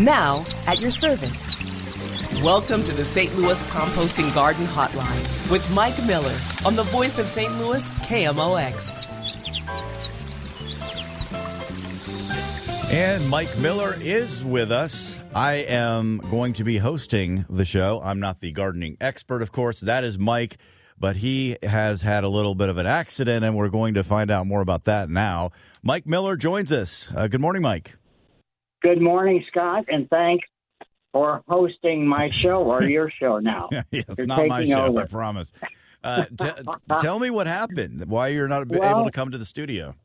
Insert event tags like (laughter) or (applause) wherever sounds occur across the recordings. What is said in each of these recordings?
Now, at your service. Welcome to the St. Louis Composting Garden Hotline with Mike Miller on the voice of St. Louis, KMOX. And Mike Miller is with us. I am going to be hosting the show. I'm not the gardening expert, of course. That is Mike, but he has had a little bit of an accident, and we're going to find out more about that now. Mike Miller joins us. Uh, good morning, Mike. Good morning, Scott, and thanks for hosting my show or your (laughs) show now. it's you're not my show, over. I promise. Uh, t- (laughs) tell me what happened. Why you're not well, able to come to the studio?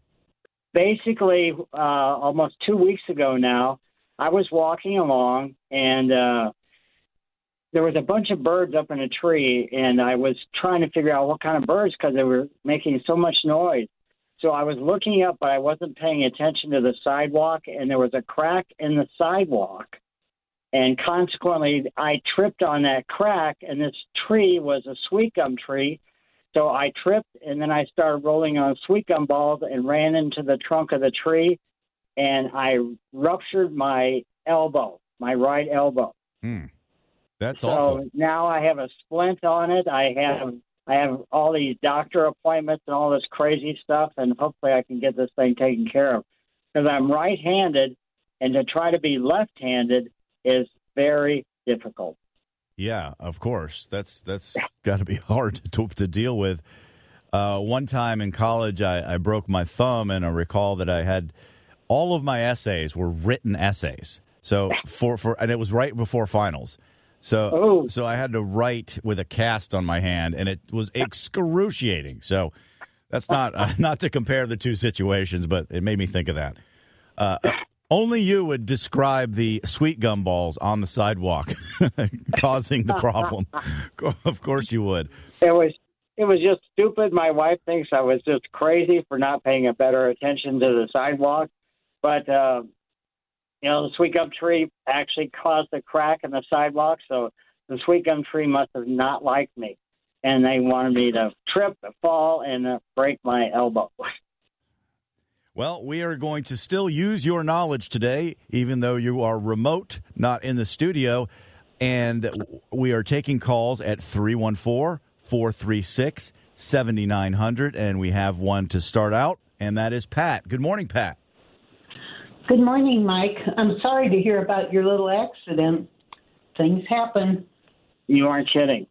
basically uh, almost two weeks ago now, I was walking along and uh, there was a bunch of birds up in a tree, and I was trying to figure out what kind of birds because they were making so much noise. So I was looking up, but I wasn't paying attention to the sidewalk, and there was a crack in the sidewalk. And consequently, I tripped on that crack, and this tree was a sweet gum tree so I tripped and then I started rolling on sweet gum balls and ran into the trunk of the tree and I ruptured my elbow, my right elbow. Hmm. That's so awful. now I have a splint on it. I have I have all these doctor appointments and all this crazy stuff, and hopefully I can get this thing taken care of. Because I'm right-handed, and to try to be left-handed is very difficult. Yeah, of course. That's that's got to be (laughs) hard to to deal with. Uh, one time in college, I, I broke my thumb, and I recall that I had all of my essays were written essays. So for for and it was right before finals. So oh. so I had to write with a cast on my hand, and it was excruciating. So that's not uh, (laughs) not to compare the two situations, but it made me think of that. Uh, only you would describe the sweet gum balls on the sidewalk (laughs) causing the problem. (laughs) of course you would. It was it was just stupid. My wife thinks I was just crazy for not paying a better attention to the sidewalk. But uh, you know, the sweet gum tree actually caused a crack in the sidewalk, so the sweet gum tree must have not liked me. And they wanted me to trip, fall, and break my elbow. (laughs) Well, we are going to still use your knowledge today, even though you are remote, not in the studio. And we are taking calls at 314 436 7900. And we have one to start out, and that is Pat. Good morning, Pat. Good morning, Mike. I'm sorry to hear about your little accident. Things happen. You aren't kidding.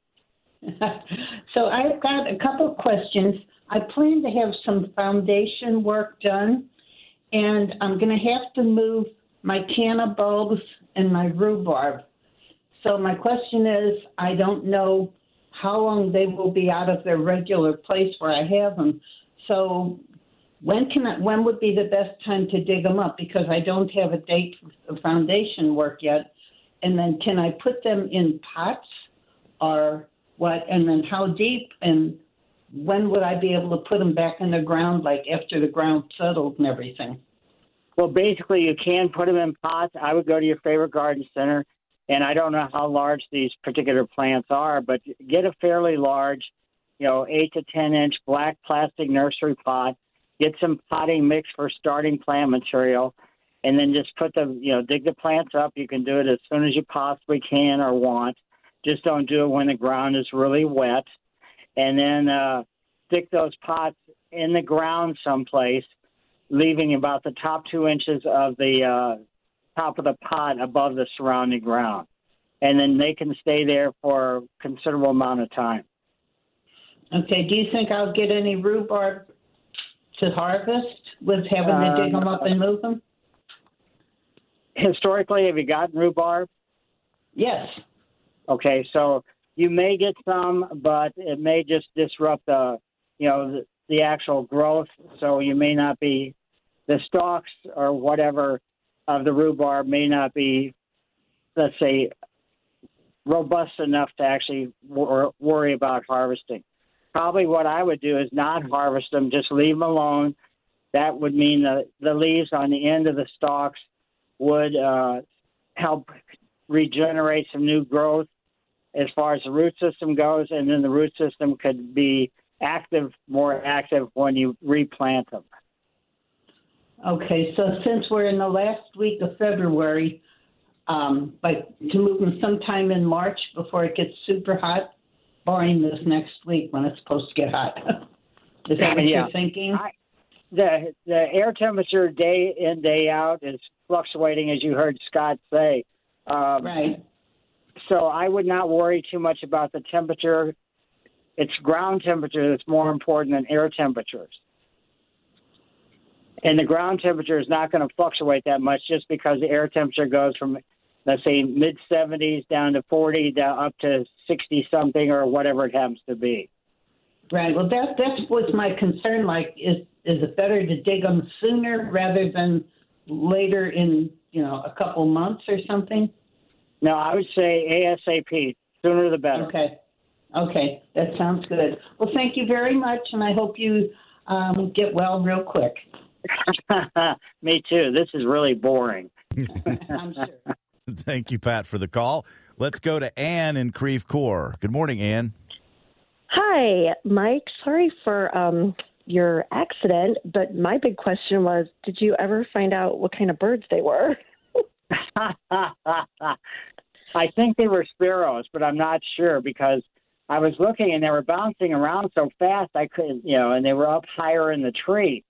(laughs) so I've got a couple of questions. I plan to have some foundation work done, and I'm going to have to move my canna bulbs and my rhubarb. So my question is, I don't know how long they will be out of their regular place where I have them. So when can I, when would be the best time to dig them up? Because I don't have a date for foundation work yet. And then can I put them in pots or what? And then how deep? And when would I be able to put them back in the ground, like after the ground settled and everything? Well, basically, you can put them in pots. I would go to your favorite garden center, and I don't know how large these particular plants are, but get a fairly large, you know, eight to ten inch black plastic nursery pot. Get some potting mix for starting plant material, and then just put the, you know, dig the plants up. You can do it as soon as you possibly can or want. Just don't do it when the ground is really wet, and then uh, stick those pots in the ground someplace leaving about the top two inches of the uh, top of the pot above the surrounding ground. And then they can stay there for a considerable amount of time. Okay. Do you think I'll get any rhubarb to harvest with having to dig um, them up and move them? Historically, have you gotten rhubarb? Yes. Okay, so you may get some, but it may just disrupt the, you know, the, the actual growth. So you may not be, the stalks or whatever of the rhubarb may not be, let's say, robust enough to actually wor- worry about harvesting. Probably what I would do is not harvest them, just leave them alone. That would mean that the leaves on the end of the stalks would uh, help regenerate some new growth as far as the root system goes, and then the root system could be active, more active when you replant them. Okay, so since we're in the last week of February, um, like to move them sometime in March before it gets super hot, barring this next week when it's supposed to get hot. (laughs) Is that what Yeah. you're thinking? I, the the air temperature day in day out is fluctuating, as you heard Scott say. Um, right. So I would not worry too much about the temperature. It's ground temperature that's more important than air temperatures. And the ground temperature is not going to fluctuate that much just because the air temperature goes from, let's say, mid 70s down to 40, down up to 60 something or whatever it happens to be. Right. Well, that that's what's my concern. Like, is is it better to dig them sooner rather than later in you know a couple months or something? No, I would say ASAP. Sooner the better. Okay. Okay, that sounds good. Well, thank you very much, and I hope you um, get well real quick. (laughs) Me too. This is really boring. (laughs) I'm sure. (laughs) Thank you, Pat, for the call. Let's go to Ann in Creve Coeur. Good morning, Ann. Hi, Mike. Sorry for um, your accident, but my big question was did you ever find out what kind of birds they were? (laughs) I think they were sparrows, but I'm not sure because I was looking and they were bouncing around so fast I couldn't, you know, and they were up higher in the tree.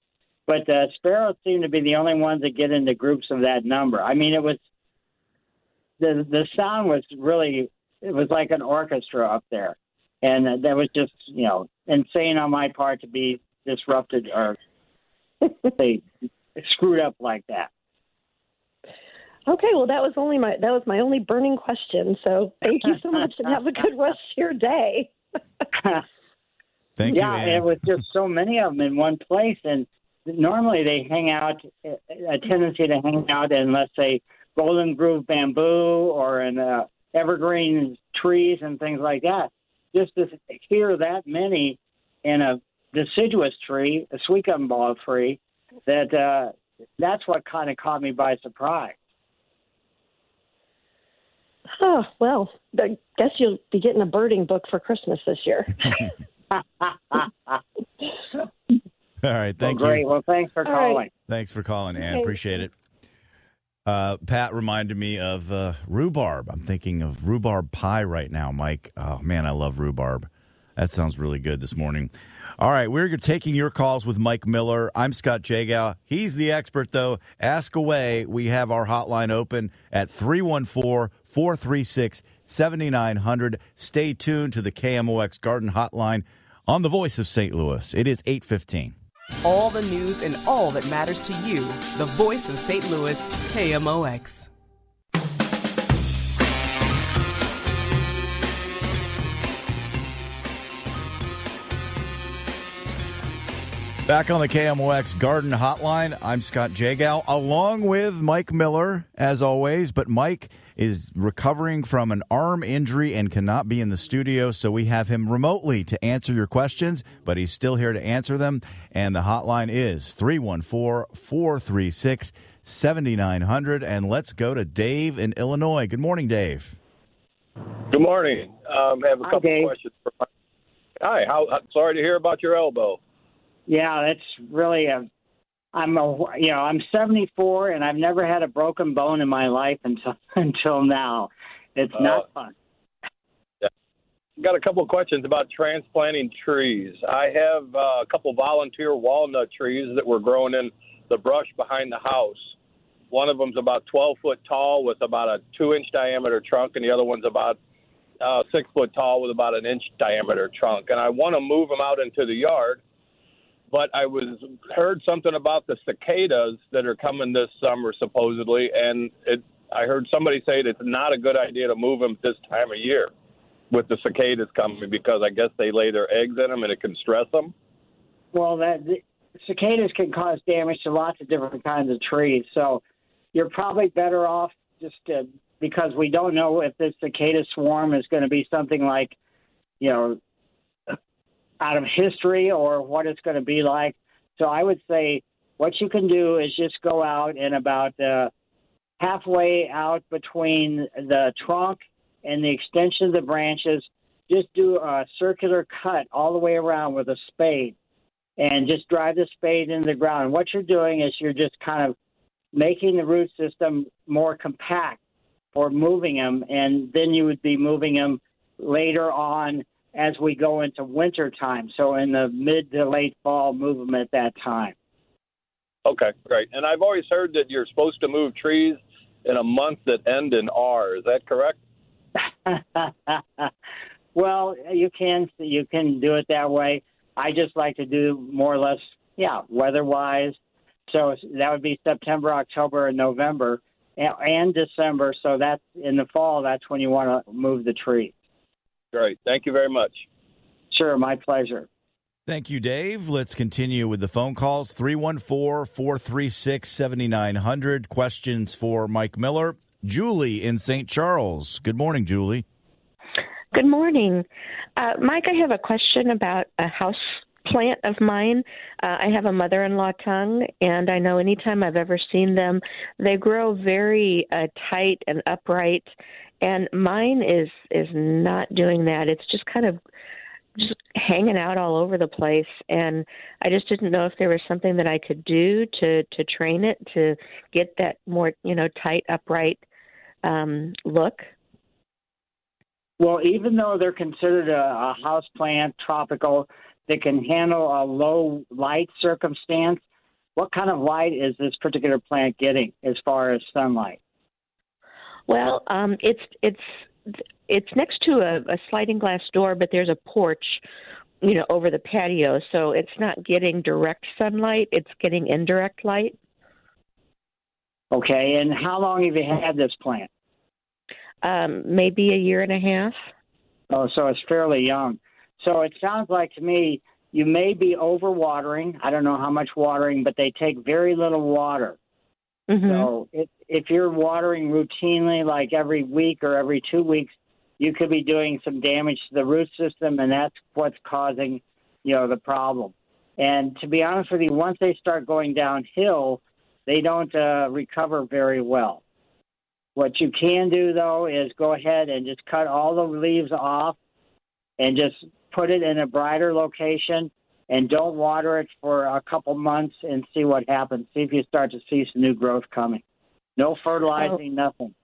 But uh, sparrows seem to be the only ones that get into groups of that number. I mean, it was the the sound was really it was like an orchestra up there, and that was just you know insane on my part to be disrupted or (laughs) they screwed up like that. Okay, well that was only my that was my only burning question. So thank you so much and have a good rest of your day. (laughs) Thank yeah, you, Ann. it was just so many of them in one place, and normally they hang out a tendency to hang out in let's say golden groove bamboo or in uh, evergreen trees and things like that. Just to hear that many in a deciduous tree, a sweet gum ball tree, that uh, that's what kind of caught me by surprise. Oh well, I guess you'll be getting a birding book for Christmas this year. (laughs) All right. Thank well, great. you. Well, thanks for All right. calling. Thanks for calling, Ann. Okay. Appreciate it. Uh, Pat reminded me of uh, rhubarb. I'm thinking of rhubarb pie right now, Mike. Oh, man, I love rhubarb. That sounds really good this morning. All right, we're taking your calls with Mike Miller. I'm Scott Jagow. He's the expert, though. Ask away. We have our hotline open at 314 436 7900. Stay tuned to the KMOX Garden Hotline on the voice of St. Louis. It is 815. All the news and all that matters to you. The voice of St. Louis, KMOX. Back on the KMOX Garden Hotline, I'm Scott Jagow, along with Mike Miller, as always. But Mike is recovering from an arm injury and cannot be in the studio, so we have him remotely to answer your questions, but he's still here to answer them. And the hotline is 314 436 7900. And let's go to Dave in Illinois. Good morning, Dave. Good morning. Um, I have a Hi, couple Dave. questions. For Mike. Hi. How? I'm sorry to hear about your elbow. Yeah, that's really a. I'm a you know I'm 74 and I've never had a broken bone in my life until (laughs) until now. It's not Uh, fun. Got a couple of questions about transplanting trees. I have uh, a couple volunteer walnut trees that were growing in the brush behind the house. One of them's about 12 foot tall with about a two inch diameter trunk, and the other one's about uh, six foot tall with about an inch diameter trunk. And I want to move them out into the yard, but I was heard something about the cicadas that are coming this summer supposedly, and it. I heard somebody say it's not a good idea to move them this time of year with the cicadas coming because I guess they lay their eggs in them and it can stress them. Well, that the cicadas can cause damage to lots of different kinds of trees. So you're probably better off just to, because we don't know if this cicada swarm is going to be something like, you know, out of history or what it's going to be like. So I would say what you can do is just go out and about uh, halfway out between the trunk and the extension of the branches, just do a circular cut all the way around with a spade and just drive the spade into the ground. What you're doing is you're just kind of making the root system more compact for moving them, and then you would be moving them later on as we go into winter time. So in the mid to late fall, move them at that time. Okay, great. And I've always heard that you're supposed to move trees in a month that end in R. Is that correct? (laughs) well, you can you can do it that way. I just like to do more or less, yeah, weather-wise. So that would be September, October, and November, and, and December. So that's in the fall. That's when you want to move the tree. Great. Thank you very much. Sure, my pleasure. Thank you, Dave. Let's continue with the phone calls 314 436 7900. Questions for Mike Miller. Julie in St. Charles. Good morning, Julie. Good morning. Uh, Mike, I have a question about a house plant of mine. Uh, I have a mother in law tongue, and I know anytime I've ever seen them, they grow very uh, tight and upright. And mine is is not doing that. It's just kind of just hanging out all over the place and I just didn't know if there was something that I could do to to train it to get that more, you know, tight upright um look. Well, even though they're considered a, a house plant, tropical, that can handle a low light circumstance, what kind of light is this particular plant getting as far as sunlight? Well, um it's it's it's next to a, a sliding glass door, but there's a porch, you know, over the patio, so it's not getting direct sunlight; it's getting indirect light. Okay, and how long have you had this plant? Um, maybe a year and a half. Oh, so it's fairly young. So it sounds like to me you may be overwatering. I don't know how much watering, but they take very little water. Mm-hmm. So if if you're watering routinely, like every week or every two weeks, you could be doing some damage to the root system, and that's what's causing, you know, the problem. And to be honest with you, once they start going downhill, they don't uh, recover very well. What you can do though is go ahead and just cut all the leaves off, and just put it in a brighter location and don't water it for a couple months and see what happens. See if you start to see some new growth coming. No fertilizing, oh. nothing.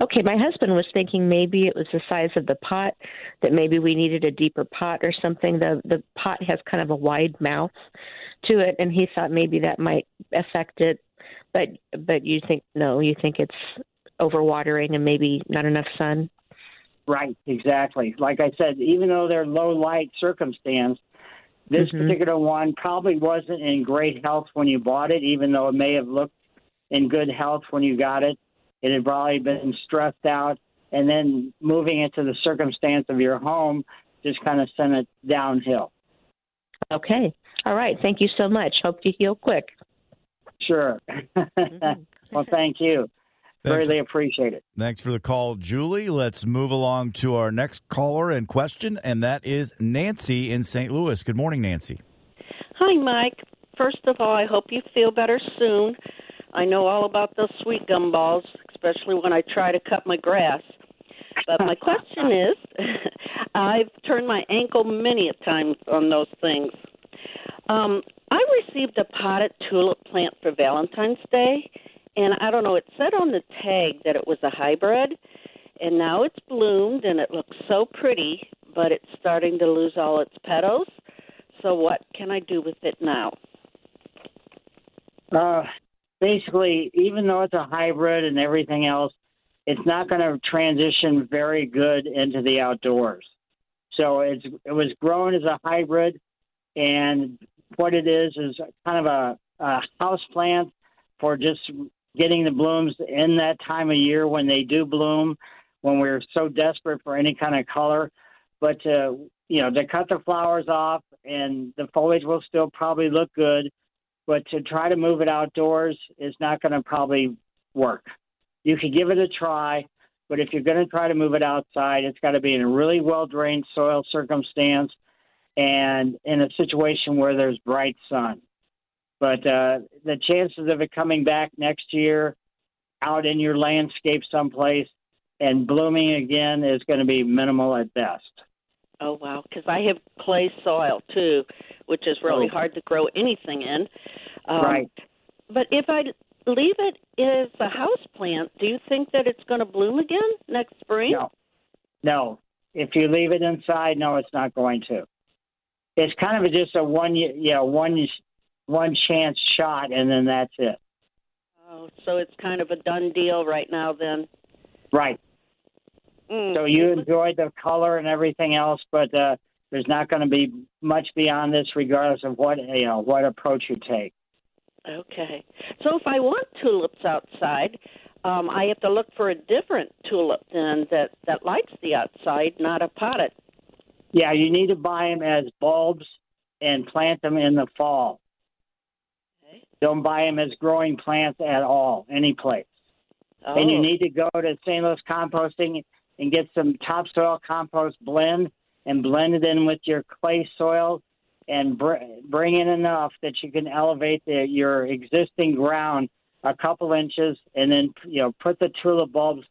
Okay, my husband was thinking maybe it was the size of the pot, that maybe we needed a deeper pot or something. The the pot has kind of a wide mouth to it, and he thought maybe that might affect it. But but you think no, you think it's overwatering and maybe not enough sun. Right, exactly. Like I said, even though they're low light circumstance, this Mhm. particular one probably wasn't in great health when you bought it, even though it may have looked in good health when you got it. It had probably been stressed out, and then moving it to the circumstance of your home just kind of sent it downhill. Okay. All right. Thank you so much. Hope you heal quick. Sure. (laughs) well, thank you. Thanks. Greatly appreciate it. Thanks for the call, Julie. Let's move along to our next caller and question, and that is Nancy in St. Louis. Good morning, Nancy. Hi, Mike. First of all, I hope you feel better soon. I know all about those sweet gum balls, especially when I try to cut my grass. But my question (laughs) is (laughs) I've turned my ankle many a times on those things. Um, I received a potted tulip plant for Valentine's Day, and I don't know, it said on the tag that it was a hybrid, and now it's bloomed and it looks so pretty, but it's starting to lose all its petals. So, what can I do with it now? Uh, basically, even though it's a hybrid and everything else, it's not going to transition very good into the outdoors. So it's it was grown as a hybrid, and what it is is kind of a, a house plant for just getting the blooms in that time of year when they do bloom, when we're so desperate for any kind of color. But uh, you know, to cut the flowers off and the foliage will still probably look good, but to try to move it outdoors is not going to probably work. You could give it a try, but if you're going to try to move it outside, it's got to be in a really well drained soil circumstance and in a situation where there's bright sun. But uh, the chances of it coming back next year out in your landscape someplace and blooming again is going to be minimal at best. Oh wow, because I have clay soil too, which is really Oh. hard to grow anything in. Um, Right. But if I leave it as a house plant, do you think that it's going to bloom again next spring? No. No. If you leave it inside, no, it's not going to. It's kind of just a one, year, you know, one one chance shot, and then that's it. Oh, so it's kind of a done deal right now then. Right. Mm. So you enjoyed the color and everything else, but uh, there's not going to be much beyond this, regardless of what you know what approach you take. Okay. So if I want tulips outside, um, I have to look for a different tulip then that that likes the outside, not a potted. Yeah, you need to buy them as bulbs and plant them in the fall. Don't buy them as growing plants at all, any place. And you Oh. need to go to St. Louis Composting and get some topsoil compost blend and blend it in with your clay soil and br- bring in enough that you can elevate the, your existing ground a couple inches and then you know put the tulip bulbs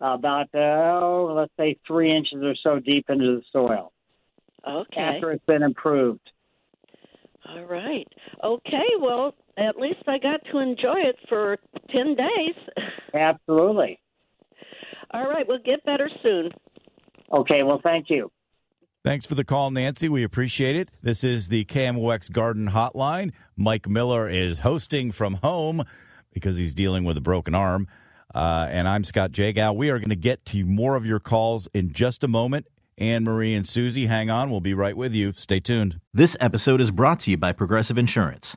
about oh let's say three inches or so deep into the soil Okay. after it's been improved. All right. Okay. Well, at least I got to enjoy it for 10 days. Absolutely. All right. We'll get better soon. Okay. Well, thank you. Thanks for the call, Nancy. We appreciate it. This is the KMOX Garden Hotline. Mike Miller is hosting from home because he's dealing with a broken arm. Uh, and I'm Scott Jagow. We are going to get to more of your calls in just a moment. Anne Marie and Susie, hang on. We'll be right with you. Stay tuned. This episode is brought to you by Progressive Insurance.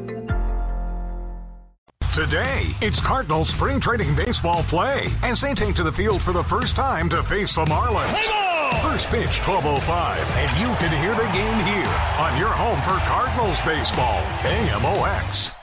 Today. It's Cardinals spring training baseball play, and St. take to the field for the first time to face the Marlins. First pitch 12:05, and you can hear the game here on your home for Cardinals baseball, KMOX.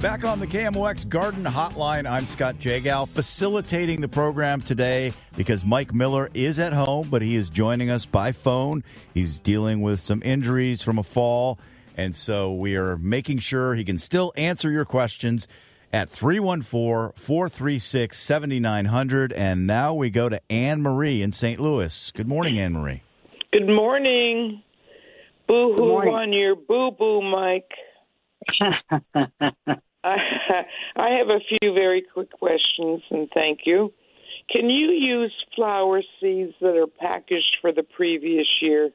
Back on the KMOX Garden Hotline, I'm Scott Jagow, facilitating the program today because Mike Miller is at home, but he is joining us by phone. He's dealing with some injuries from a fall, and so we are making sure he can still answer your questions at 314 436 7900. And now we go to Anne Marie in St. Louis. Good morning, Anne Marie. Good morning. Boo hoo on your boo boo, Mike. (laughs) I, (laughs) I have a few very quick questions, and thank you. Can you use flower seeds that are packaged for the previous year?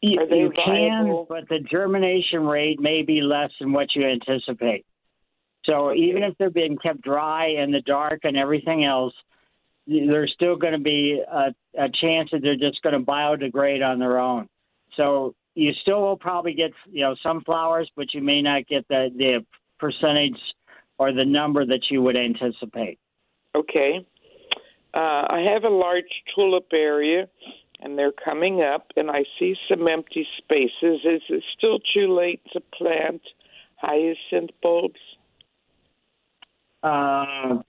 You, you can, but the germination rate may be less than what you anticipate. So even if they're being kept dry in the dark and everything else, there's still going to be a, a chance that they're just going to biodegrade on their own. So you still will probably get you know some flowers, but you may not get the the percentage or the number that you would anticipate. Okay. Uh, I have a large tulip area, and they're coming up, and I see some empty spaces. Is it still too late to plant hyacinth bulbs? Uh,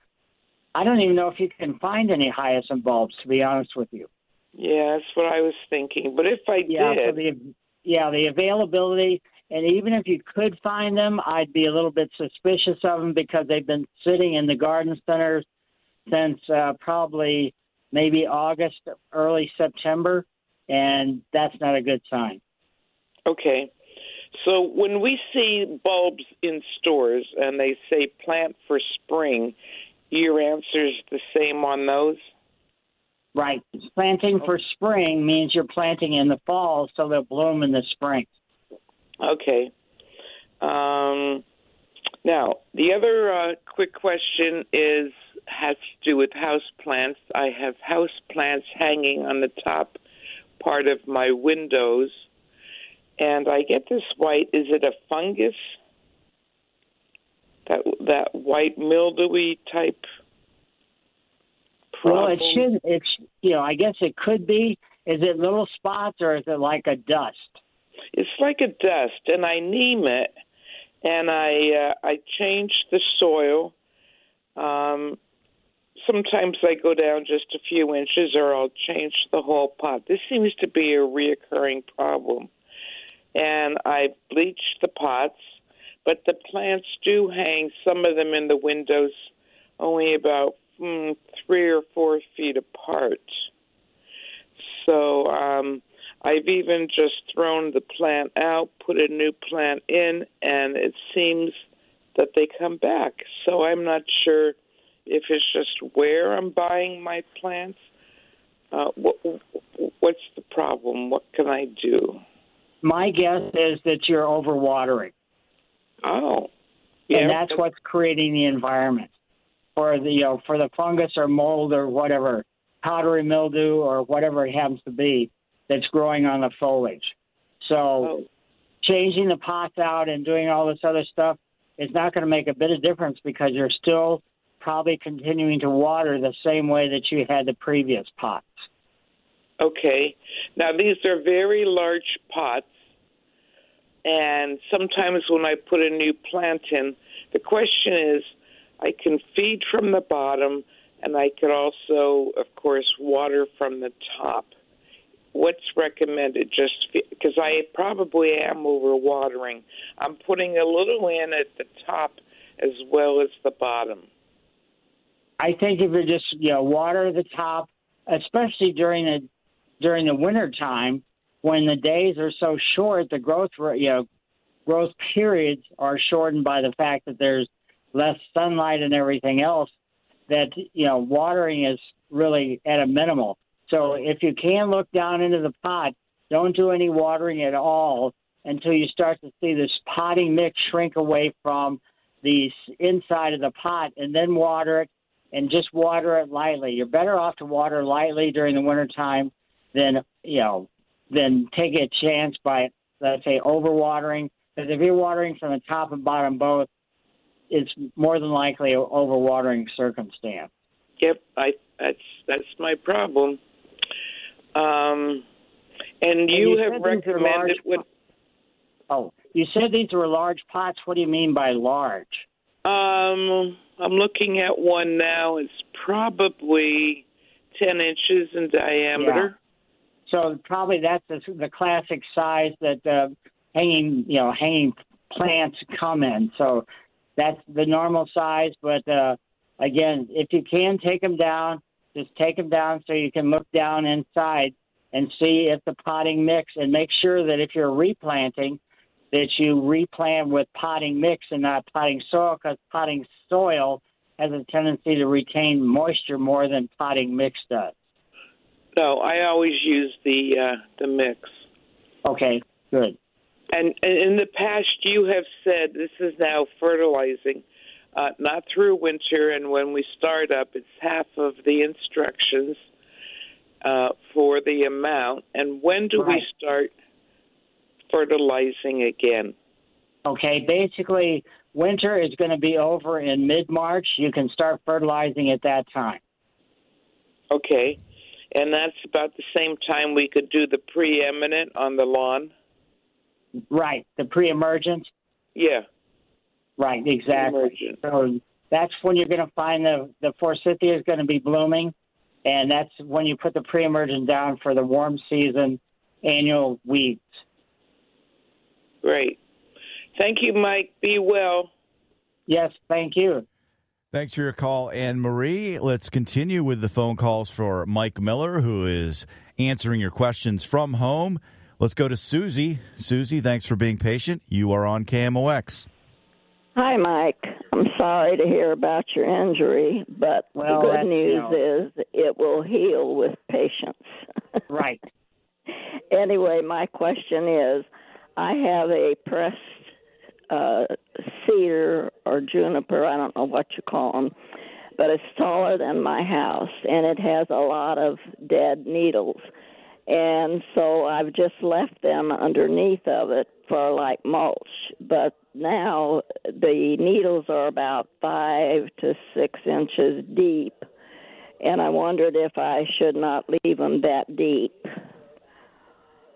I don't even know if you can find any hyacinth bulbs, to be honest with you. Yeah, that's what I was thinking. But if I Yeah, did, yeah the availability, and even if you could find them, I'd be a little bit suspicious of them because they've been sitting in the garden centers since uh, probably maybe August, early September, and that's not a good sign. Okay. So when we see bulbs in stores and they say plant for spring, your answer is the same on those? Right. Planting for spring means you're planting in the fall, so they'll bloom in the spring. Okay. Um, now, the other uh, quick question is has to do with house plants. I have house plants hanging on the top part of my windows, and I get this white. Is it a fungus? That that white mildewy type. Well, it should. It's you know, I guess it could be. Is it little spots or is it like a dust? It's like a dust, and I neem it, and I uh, I change the soil. Um, sometimes I go down just a few inches, or I'll change the whole pot. This seems to be a reoccurring problem, and I bleach the pots, but the plants do hang. Some of them in the windows, only about mm, three or four feet apart. So um, I've even just thrown the plant out, put a new plant in, and it seems that they come back. So I'm not sure if it's just where I'm buying my plants. Uh, what, what's the problem? What can I do? My guess is that you're overwatering. Oh, yeah. and that's what's creating the environment for the you know for the fungus or mold or whatever powdery mildew or whatever it happens to be that's growing on the foliage. So oh. changing the pots out and doing all this other stuff is not going to make a bit of difference because you're still probably continuing to water the same way that you had the previous pots. Okay. Now these are very large pots, and sometimes when I put a new plant in, the question is, I can feed from the bottom, and I could also, of course, water from the top. What's recommended? Just because I probably am overwatering, I'm putting a little in at the top as well as the bottom. I think if you just you know water the top, especially during the during the winter time when the days are so short, the growth you know growth periods are shortened by the fact that there's less sunlight and everything else. That you know watering is really at a minimal. So if you can look down into the pot, don't do any watering at all until you start to see this potting mix shrink away from the inside of the pot, and then water it and just water it lightly. You're better off to water lightly during the wintertime than, you know, than take a chance by let's say overwatering. Because if you're watering from the top and bottom both, it's more than likely an overwatering circumstance. Yep, I that's that's my problem. Um, and you, you have said these are recommended what? Oh, you said these were large pots. What do you mean by large? Um, I'm looking at one now. It's probably ten inches in diameter. So probably that's the, the classic size that uh, hanging, you know, hanging plants come in. So that's the normal size. But uh, again, if you can take them down, just take them down so you can look down inside and see if the potting mix, and make sure that if you're replanting, that you replant with potting mix and not potting soil, because potting soil has a tendency to retain moisture more than potting mix does. No, I always use the uh, the mix. Okay, good. And, and in the past, you have said this is now fertilizing, uh, not through winter. And when we start up, it's half of the instructions uh, for the amount. And when do we start fertilizing again? Okay, basically, winter is going to be over in mid March. You can start fertilizing at that time. Okay. And that's about the same time we could do the preeminent on the lawn? Right, the pre emergent. Yeah. Right, exactly. So that's when you're going to find the the forsythia is going to be blooming, and that's when you put the pre-emergent down for the warm season annual weeds. Great. Thank you, Mike. Be well. Yes, thank you. Thanks for your call, Anne Marie. Let's continue with the phone calls for Mike Miller, who is answering your questions from home. Let's go to Susie. Susie, thanks for being patient. You are on KMOX. Hi, Mike. I'm sorry to hear about your injury, but Well, the good that's, you news know- is it will heal with patience. (laughs) Right. anyway, my question is I have a pressed uh, cedar or juniper, I don't know what you call them, but it's taller than my house and it has a lot of dead needles. And so I've just left them underneath of it for like mulch. But now the needles are about five to six inches deep. And I wondered if I should not leave them that deep.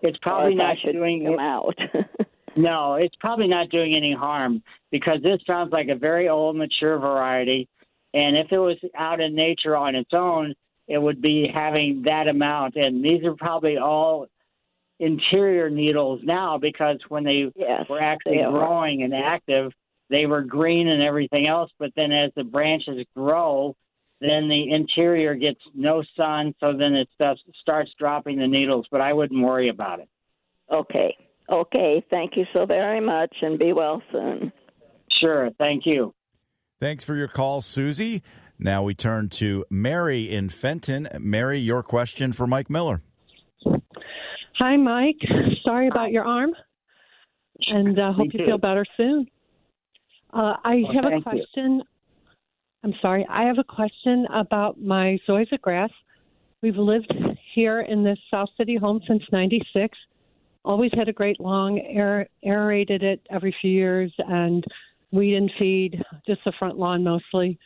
It's probably not doing them out. (laughs) No, it's probably not doing any harm because this sounds like a very old, mature variety. And if it was out in nature on its own, it would be having that amount. And these are probably all interior needles now because when they Yes, were actually they growing and active, they were green and everything else. But then as the branches grow, then the interior gets no sun, so then it stuff starts dropping the needles. But I wouldn't worry about it. Okay. Okay. Thank you so very much and be well soon. Sure. Thank you. Thanks for your call, Susie. Now we turn to Mary in Fenton. Mary, your question for Mike Miller. Hi, Mike. Sorry about your arm, and uh, hope you feel better soon. Uh, I Well, have a thank you. question. I'm sorry. I have a question about my zoysia grass. We've lived here in this South City home since '96. Always had a great lawn, aer- aerated it every few years, and weed and feed, just the front lawn mostly.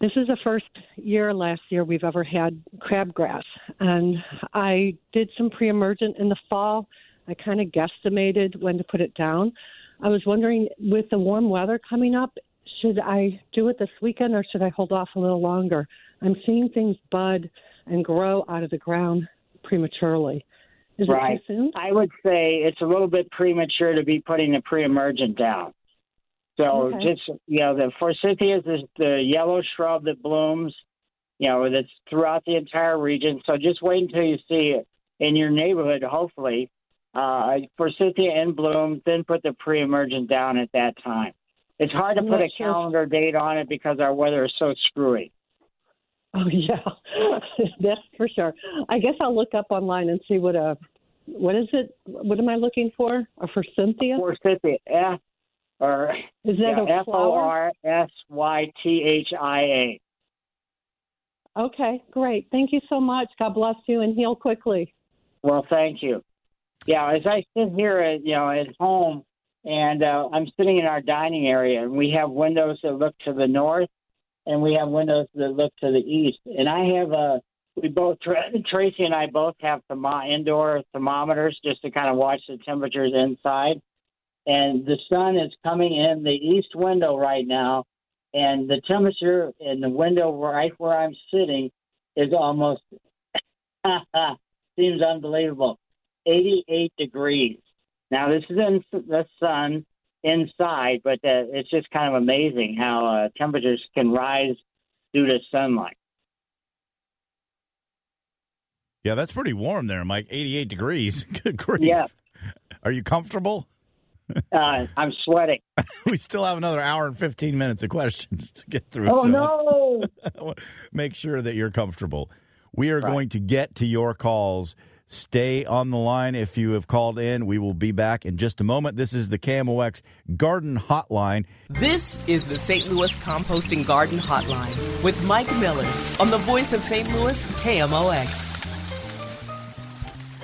This is the first year last year we've ever had crabgrass, and I did some pre-emergent in the fall. I kind of guesstimated when to put it down. I was wondering, with the warm weather coming up, should I do it this weekend or should I hold off a little longer? I'm seeing things bud and grow out of the ground prematurely. Is right. it too soon? I would say it's a little bit premature to be putting the pre-emergent down. So Okay. just you know, the forsythia is the- the yellow shrub that blooms, you know, that's throughout the entire region. So just wait until you see it in your neighborhood, hopefully, uh, forsythia in bloom. Then put the pre-emergent down at that time. It's hard to I'm put a sure. calendar date on it because our weather is so screwy. Oh (laughs) yeah, that's for sure. I guess I'll look up online and see what a what is it? What am I looking for? A forsythia? Forsythia, F or Is that yeah, F O? R S Y T H I A. Okay, great. Thank you so much. God bless you and heal quickly. Well, thank you. Yeah, as I sit here, at, you know, at home, and uh, I'm sitting in our dining area, and we have windows that look to the north, and we have windows that look to the east. And I have a, we both, Tracy and I both have thermo- indoor thermometers just to kind of watch the temperatures inside. And the sun is coming in the east window right now, and the temperature in the window right where I'm sitting is almost (laughs) seems unbelievable 88 degrees. Now, this is in the sun inside, but uh, it's just kind of amazing how uh, temperatures can rise due to sunlight. Yeah, that's pretty warm there, Mike. 88 degrees. (laughs) Good grief. Yeah. Are you comfortable? (laughs) Uh, I'm sweating. (laughs) we still have another hour and 15 minutes of questions to get through. Oh, so no. (laughs) Make sure that you're comfortable. We are going to get to your calls. Stay on the line if you have called in. We will be back in just a moment. This is the KMOX Garden Hotline. This is the St. Louis Composting Garden Hotline with Mike Miller on the voice of St. Louis, KMOX.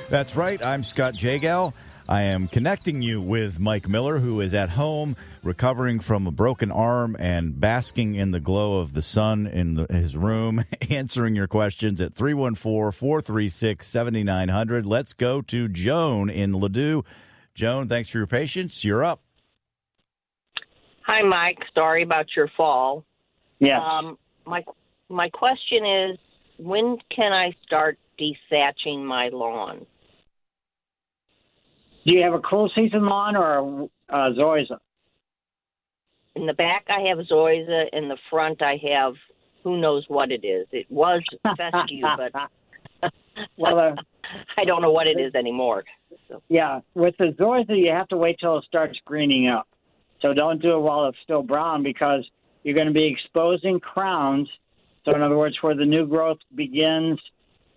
That's right. I'm Scott Jagow. I am connecting you with Mike Miller, who is at home recovering from a broken arm and basking in the glow of the sun in the, his room, (laughs) answering your questions at 314 436 7900. Let's go to Joan in Ladue. Joan, thanks for your patience. You're up. Hi, Mike. Sorry about your fall. Yeah. Um, my my question is, when can I start dethatching my lawn? Do you have a cool season lawn or a uh, zoysia? In the back, I have zoysia. In the front, I have who knows what it is. It was (laughs) fescue, but (laughs) well, uh, (laughs) I don't know what it is anymore. So. Yeah, with the zoysia, you have to wait till it starts greening up. So don't do it while it's still brown because you're going to be exposing crowns. So in other words, where the new growth begins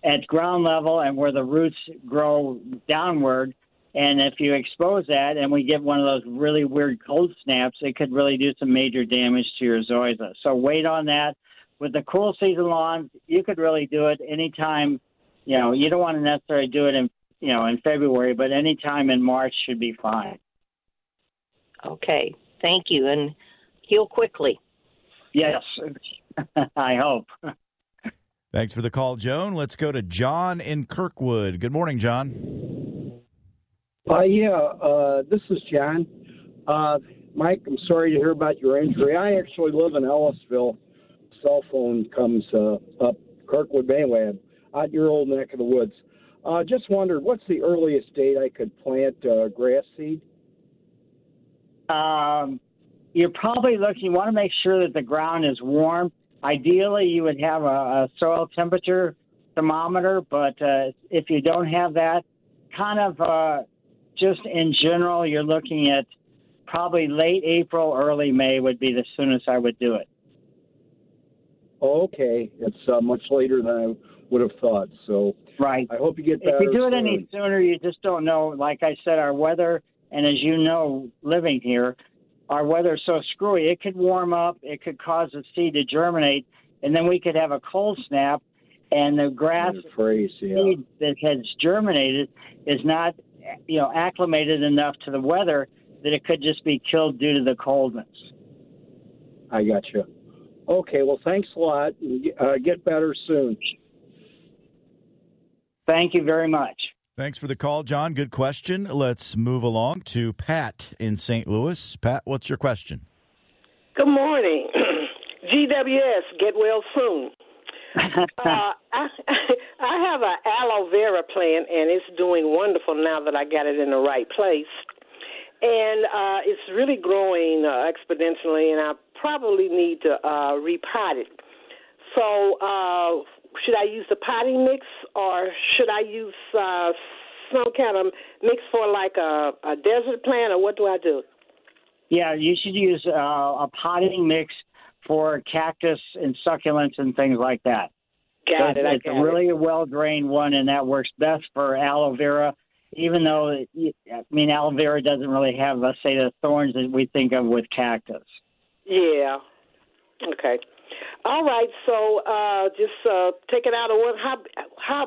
at ground level and where the roots grow downward. And if you expose that and we get one of those really weird cold snaps, it could really do some major damage to your zoysia. So wait on that. With the cool season lawn, you could really do it anytime. You know, you don't want to necessarily do it in you know in February, but anytime in March should be fine. Okay, thank you, and heal quickly. Yes, (laughs) I hope. Thanks for the call, Joan. Let's go to John in Kirkwood. Good morning, John. Uh, yeah, uh, this is John. Uh, Mike, I'm sorry to hear about your injury. I actually live in Ellisville. Cell phone comes uh, up Kirkwood, anyway, out your old neck of the woods. Uh, just wondered, what's the earliest date I could plant uh, grass seed? Um, you're probably looking. You want to make sure that the ground is warm. Ideally, you would have a, a soil temperature thermometer, but uh, if you don't have that, kind of uh, just in general, you're looking at probably late April, early May would be the soonest I would do it. Okay, it's uh, much later than I would have thought. So right, I hope you get. If you do it soon. any sooner, you just don't know. Like I said, our weather, and as you know, living here, our weather's so screwy. It could warm up. It could cause the seed to germinate, and then we could have a cold snap, and the grass yeah. seed that has germinated is not, you know, acclimated enough to the weather that it could just be killed due to the coldness. I got you. Okay, well, thanks a lot. Uh, get better soon. Thank you very much. Thanks for the call, John. Good question. Let's move along to Pat in St. Louis. Pat, what's your question? Good morning. (clears throat) GWS, get well soon. Uh, I, (laughs) I have an aloe vera plant, and it's doing wonderful now that I got it in the right place. And uh, it's really growing uh, exponentially, and I probably need to uh, repot it. So, uh, should I use the potting mix, or should I use uh, some kind of mix for like a, a desert plant, or what do I do? Yeah, you should use uh, a potting mix for cactus and succulents and things like that. Got so it. It's got a really well drained one, and that works best for aloe vera. Even though, I mean, aloe vera doesn't really have, let's say, the thorns that we think of with cactus. Yeah. Okay. All right, so uh, just uh, take it out of one. How how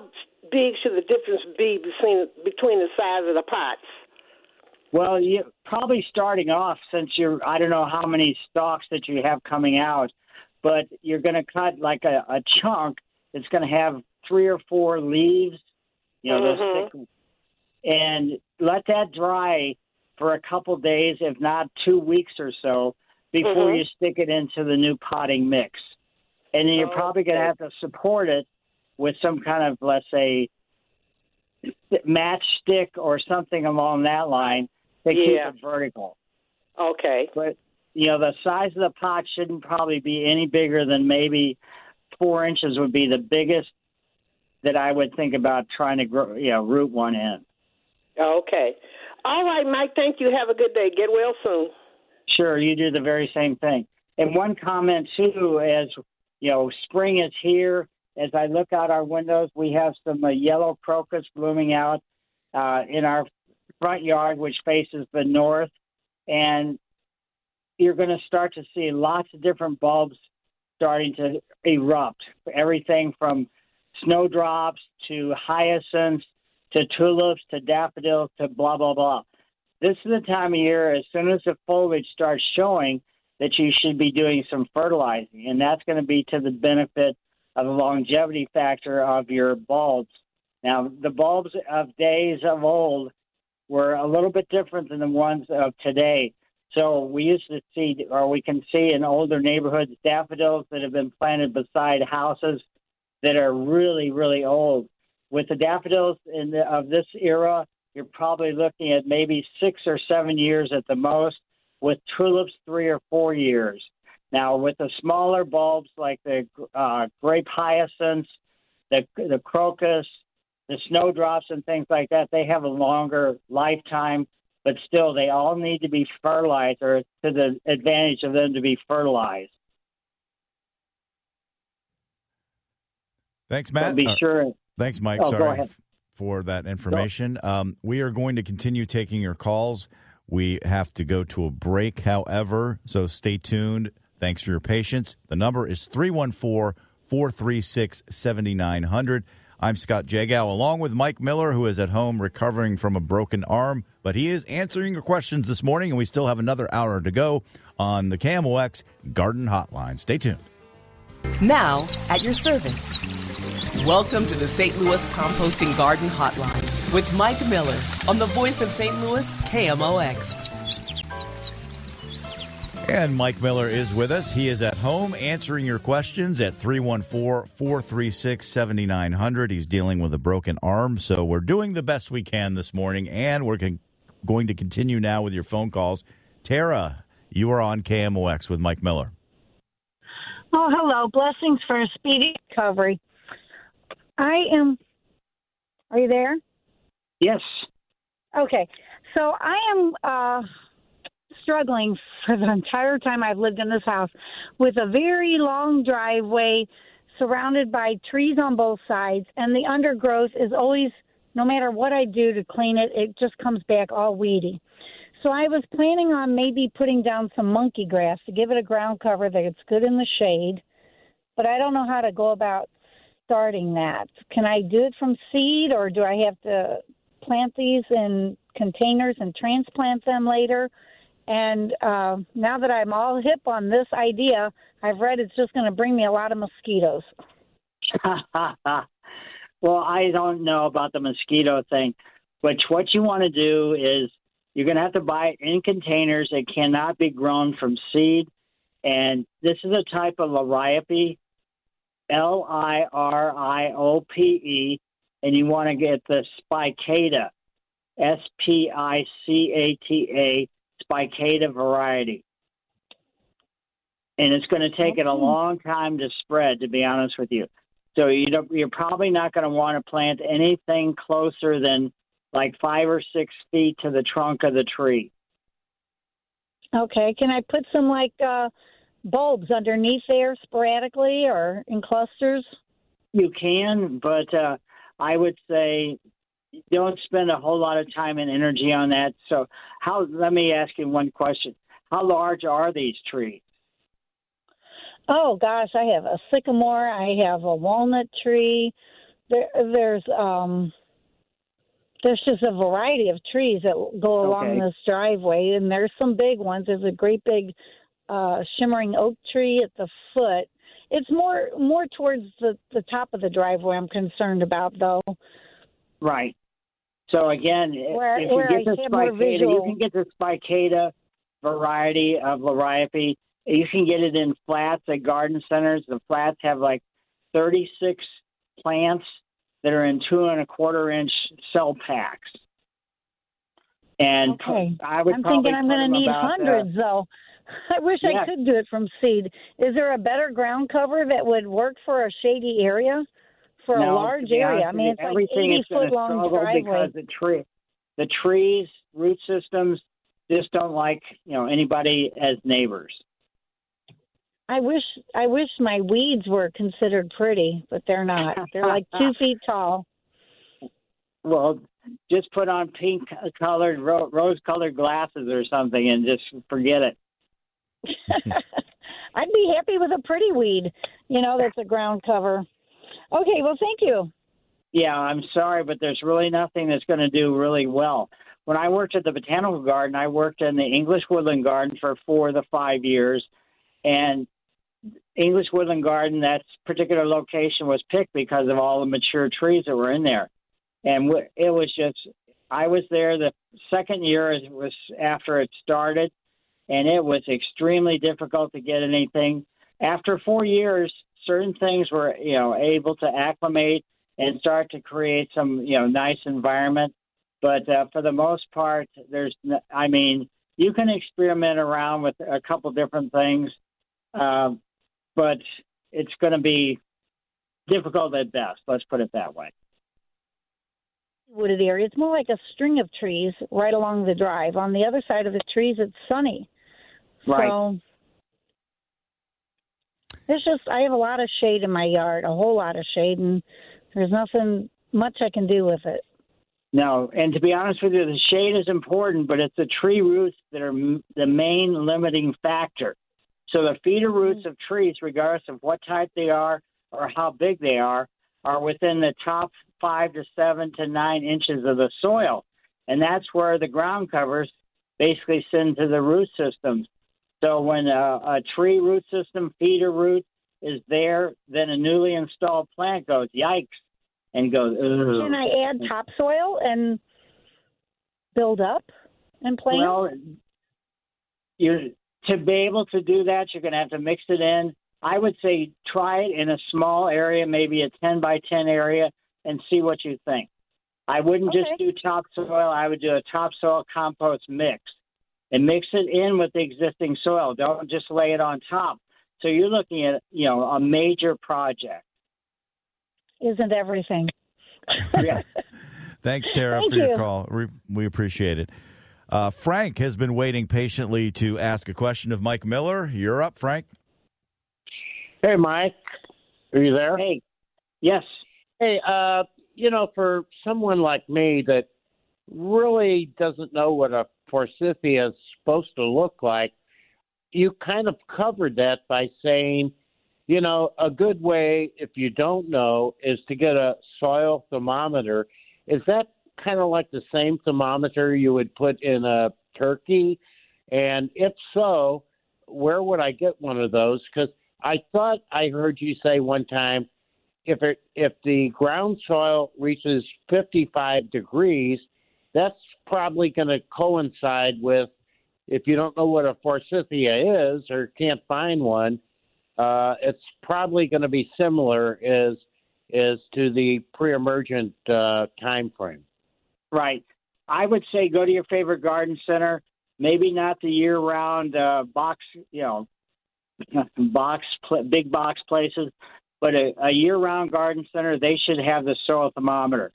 big should the difference be between between the size of the pots? Well, you probably starting off since you're I don't know how many stocks that you have coming out, but you're going to cut like a, a chunk that's going to have three or four leaves, you know, Mhm. those thick, and let that dry for a couple days, if not two weeks or so, before Mhm. you stick it into the new potting mix. And then you're probably going to have to support it with some kind of, let's say, matchstick or something along that line to Yeah. keep it vertical. Okay. But you know, the size of the pot shouldn't probably be any bigger than maybe four inches would be the biggest that I would think about trying to grow, you know, root one in. Okay. All right, Mike. Thank you. Have a good day. Get well soon. Sure, you do the very same thing. And one comment too, as you know, spring is here. As I look out our windows, we have some uh, yellow crocus blooming out uh, in our front yard, which faces the north, and you're going to start to see lots of different bulbs starting to erupt. Everything from snowdrops to hyacinths to tulips to daffodils to blah blah blah. This is the time of year, as soon as the foliage starts showing, that you should be doing some fertilizing, and that's going to be to the benefit of the longevity factor of your bulbs. Now, the bulbs of days of old were a little bit different than the ones of today. So we used to see, or we can see in older neighborhoods, daffodils that have been planted beside houses that are really, really old. With the daffodils in the, of this era, you're probably looking at maybe six or seven years at the most. With tulips, three or four years. Now, with the smaller bulbs like the uh, grape hyacinths, the the crocus, the snowdrops, and things like that, they have a longer lifetime. But still, they all need to be fertilized, or to the advantage of them to be fertilized. Thanks, Matt. So be Uh, sure. Thanks, Mike. Oh, Sorry for that information. Um, we are going to continue taking your calls. We have to go to a break, however, so stay tuned. Thanks for your patience. The number is 314 436 7900. I'm Scott Jagow, along with Mike Miller, who is at home recovering from a broken arm, but he is answering your questions this morning, and we still have another hour to go on the KMOX Garden Hotline. Stay tuned. Now, at your service. Welcome to the St. Louis Composting Garden Hotline with Mike Miller on the voice of St. Louis, KMOX. And Mike Miller is with us. He is at home answering your questions at 314 436 7900. He's dealing with a broken arm, so we're doing the best we can this morning, and we're con- going to continue now with your phone calls. Tara, you are on KMOX with Mike Miller. Oh, hello. Blessings for a speedy recovery. I am. Are you there? Yes. Okay. So I am uh, struggling for the entire time I've lived in this house with a very long driveway surrounded by trees on both sides, and the undergrowth is always, no matter what I do to clean it, it just comes back all weedy. So I was planning on maybe putting down some monkey grass to give it a ground cover that's good in the shade, but I don't know how to go about starting that. Can I do it from seed or do I have to plant these in containers and transplant them later? And uh, now that I'm all hip on this idea, I've read it's just going to bring me a lot of mosquitoes. (laughs) well, I don't know about the mosquito thing, but what you want to do is you're going to have to buy it in containers. It cannot be grown from seed. And this is a type of liriope, L I R I O P E, and you want to get the spicata, S P I C A T A, spicata variety. And it's going to take it a long time to spread, to be honest with you. So you don't, you're probably not going to want to plant anything closer than like five or six feet to the trunk of the tree. Okay. Can I put some like uh, bulbs underneath there sporadically or in clusters? You can, but uh, I would say don't spend a whole lot of time and energy on that. So, how? Let me ask you one question: How large are these trees? Oh gosh, I have a sycamore. I have a walnut tree. There, there's um, there's just a variety of trees that go along Okay. this driveway, and there's some big ones. There's a great big uh, shimmering oak tree at the foot. It's more more towards the the top of the driveway. I'm concerned about though. Right. So again, Where- if you get the spicata, you can get the spicata variety of liriope. You can get it in flats at garden centers. The flats have like 36 plants that are in two and a quarter inch cell packs. And Okay. I would I'm thinking I'm going to need uh, hundreds though. (laughs) I wish Yeah. I could do it from seed. Is there a better ground cover that would work for a shady area? For No, a large area, I mean, it's like eighty foot long driveway. because the tree, the trees, root systems just don't like you know anybody as neighbors. I wish I wish my weeds were considered pretty, but they're not. They're like two (laughs) feet tall. Well, just put on pink colored, rose colored glasses or something, and just forget it. (laughs) (laughs) I'd be happy with a pretty weed, you know, that's a ground cover. Okay, well, thank you. Yeah, I'm sorry, but there's really nothing that's going to do really well. When I worked at the botanical garden, I worked in the English woodland garden for four the five years, and English woodland garden, that particular location was picked because of all the mature trees that were in there, and it was just. I was there the second year it was after it started, and it was extremely difficult to get anything. After four years, certain things were you know able to acclimate and start to create some you know nice environment. But uh, for the most part, there's n- I mean you can experiment around with a couple different things, um, but it's going to be difficult at best. Let's put it that way. Wooded area. It's more like a string of trees right along the drive. On the other side of the trees, it's sunny. Right. So it's just I have a lot of shade in my yard, a whole lot of shade, and there's nothing much I can do with it. No, and to be honest with you, the shade is important, but it's the tree roots that are m- the main limiting factor. So the feeder mm-hmm. roots of trees, regardless of what type they are or how big they are, are within the top five to seven to nine inches of the soil, and that's where the ground covers basically send to the root systems. So when a, a tree root system feeder root is there, then a newly installed plant goes yikes and goes. Ugh. Can I add topsoil and build up and plant? Well, you to be able to do that, you're going to have to mix it in. I would say try it in a small area, maybe a 10 by 10 area, and see what you think. I wouldn't just do topsoil. I would do a topsoil compost mix and mix it in with the existing soil. Don't just lay it on top. So you're looking at, you know, a major project. Isn't everything? Yeah. (laughs) Thanks, Tara, Thank for your call. We, we appreciate it. Uh, Frank has been waiting patiently to ask a question of Mike Miller. You're up, Frank. Hey, Mike. Are you there? Hey. Yes. Hey, uh, you know, for someone like me that really doesn't know what a forsythia is supposed to look like, you kind of covered that by saying, you know, a good way, if you don't know, is to get a soil thermometer. Is that kind of like the same thermometer you would put in a turkey? And if so, where would I get one of those? Because I thought I heard you say one time if it if the ground soil reaches 55 degrees, that's probably going to coincide with if you don't know what a forsythia is or can't find one, uh, it's probably going to be similar as as to the pre-emergent uh, time frame. Right. I would say go to your favorite garden center. Maybe not the year-round uh, box, you know, (laughs) box big box places, but a, a year-round garden center. They should have the soil thermometer.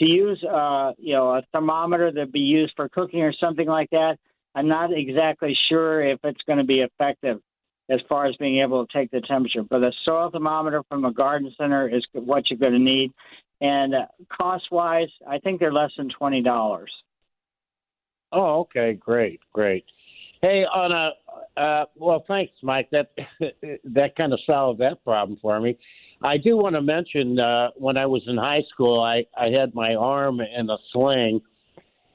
To use, uh, you know, a thermometer that would be used for cooking or something like that, I'm not exactly sure if it's going to be effective as far as being able to take the temperature. But a soil thermometer from a garden center is what you're going to need. And uh, cost-wise, I think they're less than twenty dollars. Oh, okay, great, great. Hey, on a uh, well, thanks, Mike. That (laughs) that kind of solved that problem for me. I do want to mention uh, when I was in high school, I, I had my arm in a sling,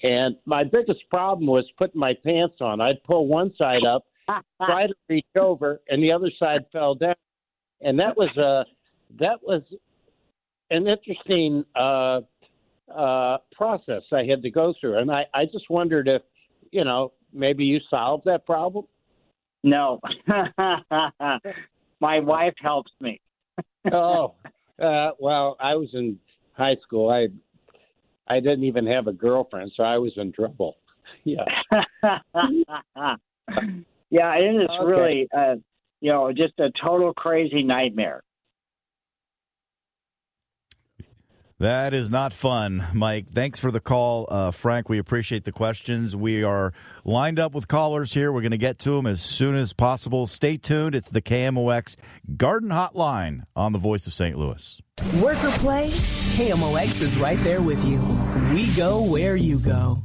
and my biggest problem was putting my pants on. I'd pull one side up, (laughs) try to reach over, and the other side fell down, and that was a that was an interesting uh, uh, process I had to go through, and I I just wondered if you know maybe you solved that problem. No, (laughs) my wife helps me. Oh, uh, well, I was in high school. I I didn't even have a girlfriend, so I was in trouble. (laughs) Yeah. (laughs) yeah, it is Okay. really, uh, you know, just a total crazy nightmare. That is not fun, Mike. Thanks for the call, uh, Frank. We appreciate the questions. We are lined up with callers here. We're going to get to them as soon as possible. Stay tuned. It's the KMOX Garden Hotline on the Voice of St. Louis. Work or play, KMOX is right there with you. We go where you go.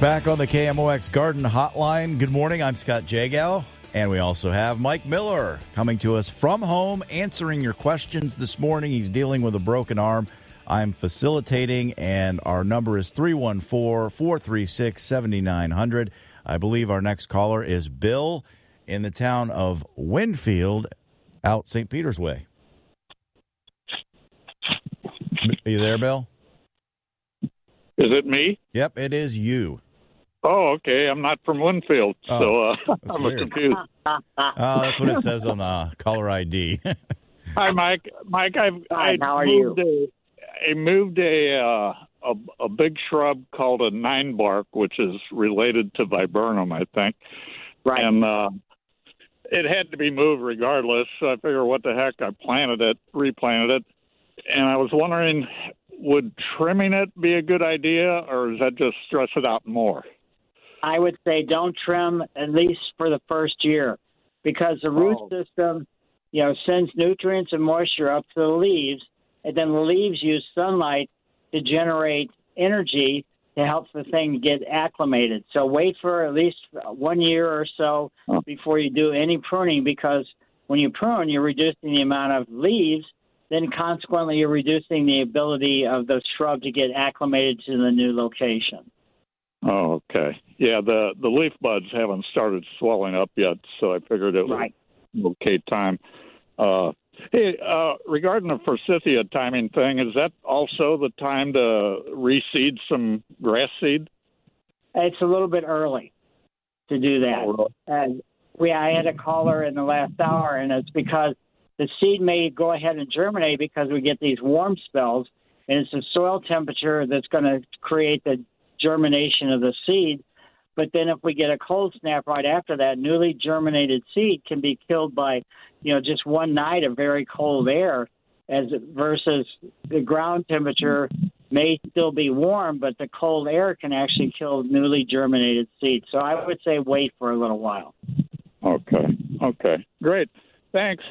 Back on the KMOX Garden Hotline. Good morning. I'm Scott Jagow. And we also have Mike Miller coming to us from home, answering your questions this morning. He's dealing with a broken arm. I'm facilitating, and our number is 314 436 7900. I believe our next caller is Bill in the town of Winfield, out St. Peter's Way. Are you there, Bill? Is it me? Yep, it is you. Oh, okay. I'm not from Winfield, so Oh, uh, that's (laughs) I'm weird. confused. Oh, that's what it says on the caller ID. (laughs) Hi, Mike. Mike, I've Hi, I how are moved a I moved a, uh, a a big shrub called a nine bark, which is related to viburnum, I think. Right. And uh, it had to be moved regardless. So I figure, what the heck? I planted it, replanted it, and I was wondering, would trimming it be a good idea, or does that just stress it out more? I would say don't trim at least for the first year because the root Oh. system, you know, sends nutrients and moisture up to the leaves, and then the leaves use sunlight to generate energy to help the thing get acclimated. So wait for at least one year or so before you do any pruning because when you prune, you're reducing the amount of leaves. Then consequently, you're reducing the ability of the shrub to get acclimated to the new location. Oh, okay. Yeah, the the leaf buds haven't started swelling up yet, so I figured it was Right. okay time. Uh, hey, uh, regarding the forsythia timing thing, is that also the time to reseed some grass seed? It's a little bit early to do that. And we, I had a caller in the last hour, and it's because the seed may go ahead and germinate because we get these warm spells, and it's the soil temperature that's going to create the germination of the seed. But then if we get a cold snap right after that, newly germinated seed can be killed by, you know, just one night of very cold air, as versus the ground temperature may still be warm, but the cold air can actually kill newly germinated seeds. So I would say wait for a little while. Okay. Okay. Great. Thanks.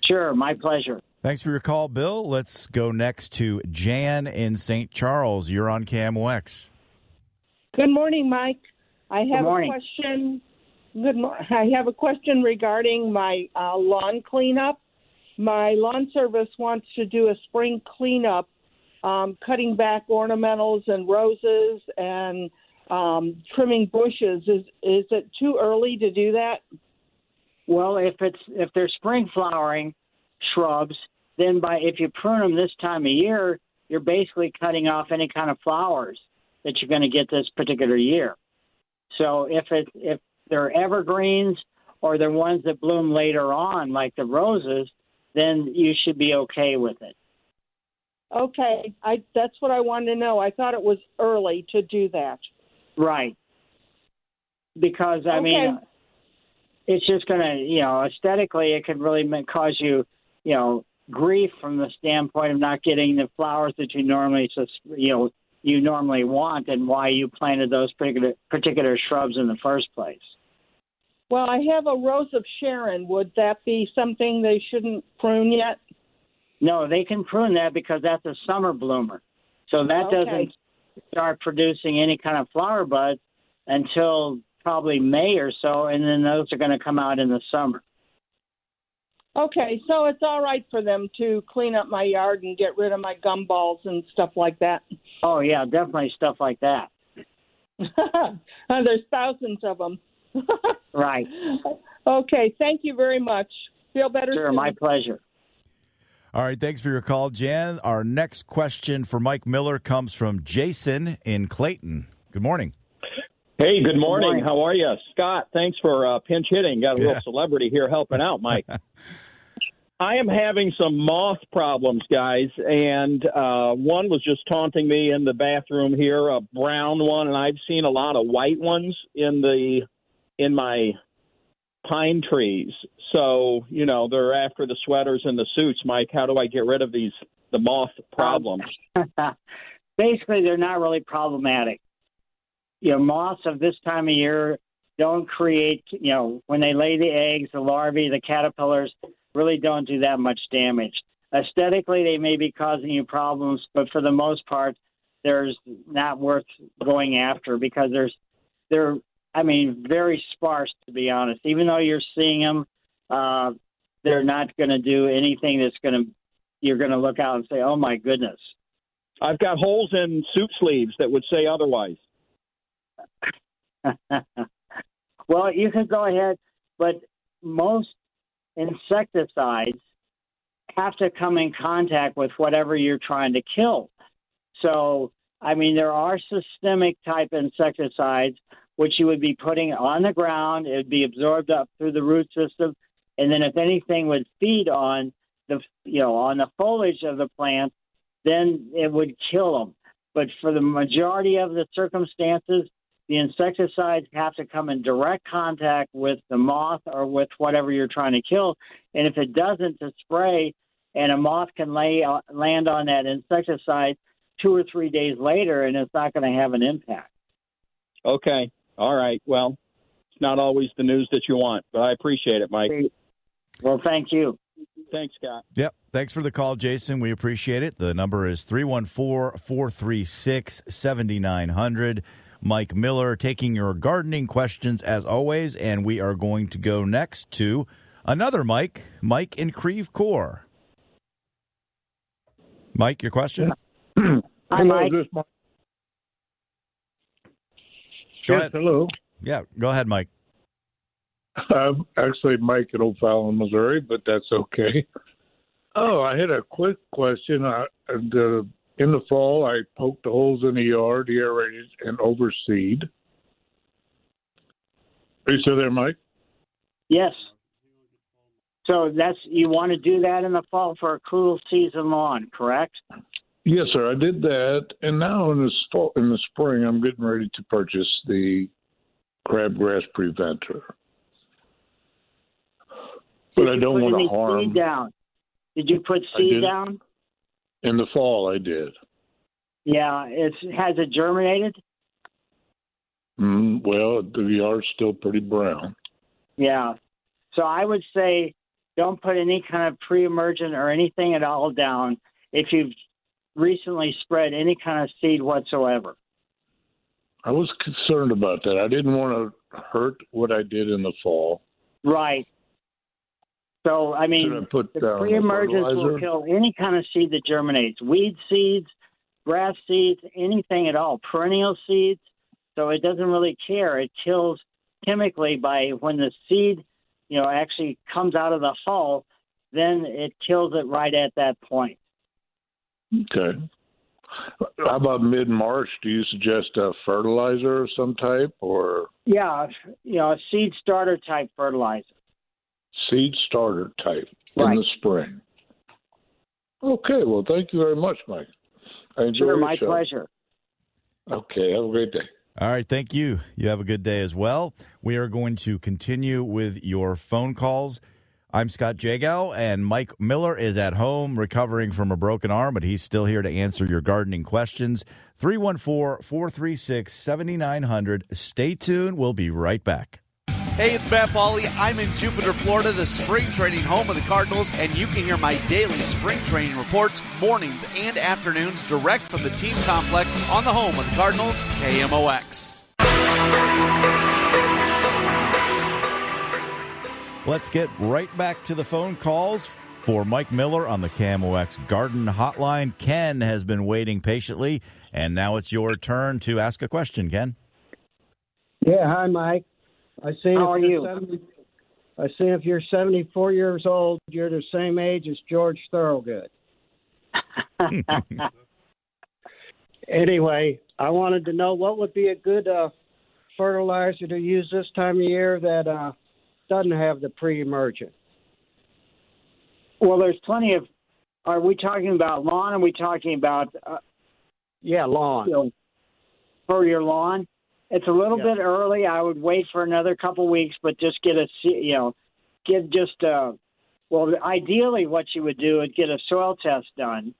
Sure, my pleasure. Thanks for your call, Bill. Let's go next to Jan in St. Charles. You're on KMOX. Good morning, Mike. I have morning. a question. Good mo- (laughs) I have a question regarding my uh, lawn cleanup. My lawn service wants to do a spring cleanup, um, cutting back ornamentals and roses and um, trimming bushes. Is is it too early to do that? Well, if it's if they're spring flowering shrubs, then by if you prune them this time of year, you're basically cutting off any kind of flowers that you're going to get this particular year. So if it if they're evergreens or they're ones that bloom later on, like the roses, then you should be okay with it. Okay, I that's what I wanted to know. I thought it was early to do that. Right. Because I mean, it's just going to, you know, aesthetically, it could really cause you, you know, grief from the standpoint of not getting the flowers that you normally, just you know, you normally want, and why you planted those particular particular shrubs in the first place. Well, I have a rose of Sharon. Would that be something they shouldn't prune yet? No, they can prune that because that's a summer bloomer. So that Okay. doesn't start producing any kind of flower buds until probably May or so, and then those are going to come out in the summer. Okay, so it's all right for them to clean up my yard and get rid of my gumballs and stuff like that. Oh yeah, definitely stuff like that. (laughs) There's thousands of them. (laughs) Right. Okay, thank you very much. Feel better Sure, soon. my pleasure. All right, thanks for your call, Jan. Our next question for Mike Miller comes from Jason in Clayton. Good morning. Hey, good morning. morning. How are you, Scott? Thanks for uh, pinch hitting. Got a Yeah. little celebrity here helping out, Mike. (laughs) I am having some moth problems, guys, and uh, one was just taunting me in the bathroom here, a brown one, and I've seen a lot of white ones in the in my pine trees. So you know they're after the sweaters and the suits, Mike. How do I get rid of these the moth problems? (laughs) Basically, they're not really problematic. You know, moths of this time of year don't create, you know, when they lay the eggs, the larvae, the caterpillars really don't do that much damage. Aesthetically, they may be causing you problems, but for the most part, there's not worth going after because there's, they're, I mean, very sparse to be honest. Even though you're seeing them, uh, they're not going to do anything that's going to, you're going to look out and say, oh my goodness. I've got holes in suit sleeves that would say otherwise. (laughs) well, you could go ahead, but most insecticides have to come in contact with whatever you're trying to kill. So, I mean, there are systemic type insecticides which you would be putting on the ground. It would be absorbed up through the root system, and then if anything would feed on the you know on the foliage of the plant, then it would kill them. But for the majority of the circumstances, the insecticides have to come in direct contact with the moth or with whatever you're trying to kill. And if it doesn't, to spray, and a moth can lay uh, land on that insecticide two or three days later, and it's not going to have an impact. Okay. All right. Well, it's not always the news that you want, but I appreciate it, Mike. Well, thank you. Thanks, Scott. Yep. Thanks for the call, Jason. We appreciate it. The number is 314 436 7900. Mike Miller taking your gardening questions as always. And we are going to go next to another Mike, Mike in Creve Coeur. Mike, your question? (clears throat) Hi, Mike. This Mike. Go yes, ahead. hello. Yeah, go ahead, Mike. I'm actually Mike in O'Fallon, Missouri, but that's okay. Oh, I had a quick question. I, the, in the fall, I poked the holes in the yard, aerated, and overseed. Are you still there, Mike? Yes. So that's you want to do that in the fall for a cool season lawn, correct? Yes, sir. I did that, and now in the fall, in the spring, I'm getting ready to purchase the crabgrass preventer. But Did I don't want to harm. seed down. Did you put seed down? In the fall, I did. Yeah, it's has it germinated? Mm, well, the yard's still pretty brown. Yeah. So I would say don't put any kind of pre-emergent or anything at all down if you've recently spread any kind of seed whatsoever. I was concerned about that. I didn't want to hurt what I did in the fall. Right. So I mean, put the down um, pre-emergence will kill any kind of seed that germinates, weed seeds, grass seeds, anything at all, perennial seeds. So it doesn't really care. It kills chemically by when the seed, you know, actually comes out of the hull, then it kills it right at that point. Okay. How about mid March? Do you suggest a fertilizer of some type or Yeah, you know, a seed starter type fertilizer. Seed starter type Right. in the spring? Okay. Well, thank you very much, Mike. I enjoy Sure, my show. pleasure. Okay. Have a great day. All right, thank you. You have a good day as well. We are going to continue with your phone calls. I'm Scott Jagow, and Mike Miller is at home recovering from a broken arm, but he's still here to answer your gardening questions. 314 436 7900. Stay tuned. We'll be right back. Hey, it's Matt Pauley. I'm in Jupiter, Florida, the spring training home of the Cardinals, and you can hear my daily spring training reports mornings and afternoons direct from the team complex on the home of the Cardinals, KMOX. Let's get right back to the phone calls for Mike Miller on the KMOX Garden Hotline. Ken has been waiting patiently, and now it's your turn to ask a question, Ken. Yeah, hi, Mike. I see. How are if you're you? 70 I see if you're 74 years old, you're the same age as George Thorogood. (laughs) anyway, I wanted to know what would be a good uh, fertilizer to use this time of year that uh, doesn't have the pre-emergent. Well, there's plenty of. Are we talking about lawn? Are we talking about? Uh, yeah, lawn. You know, for your lawn, it's a little Yeah. bit early. I would wait for another couple weeks, but just get a. You know, get just. a well, ideally, what you would do is get a soil test done,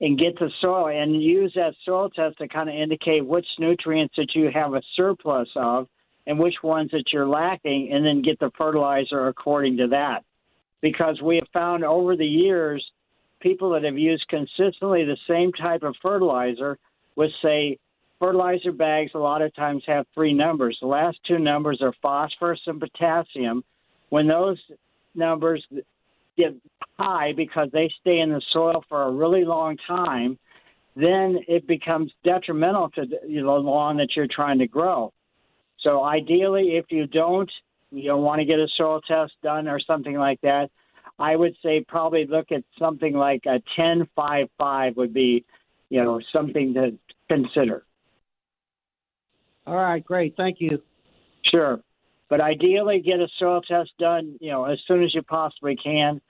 and get the soil and use that soil test to kind of indicate which nutrients that you have a surplus of, and which ones that you're lacking, and then get the fertilizer according to that because we have found over the years people that have used consistently the same type of fertilizer with say fertilizer bags a lot of times have three numbers the last two numbers are phosphorus and potassium when those numbers get high because they stay in the soil for a really long time then it becomes detrimental to the lawn that you're trying to grow so ideally, if you don't, you don't want to get a soil test done or something like that. I would say probably look at something like a ten five five would be, you know, something to consider. All right, great. Thank you. Sure, but ideally get a soil test done, you know, as soon as you possibly can.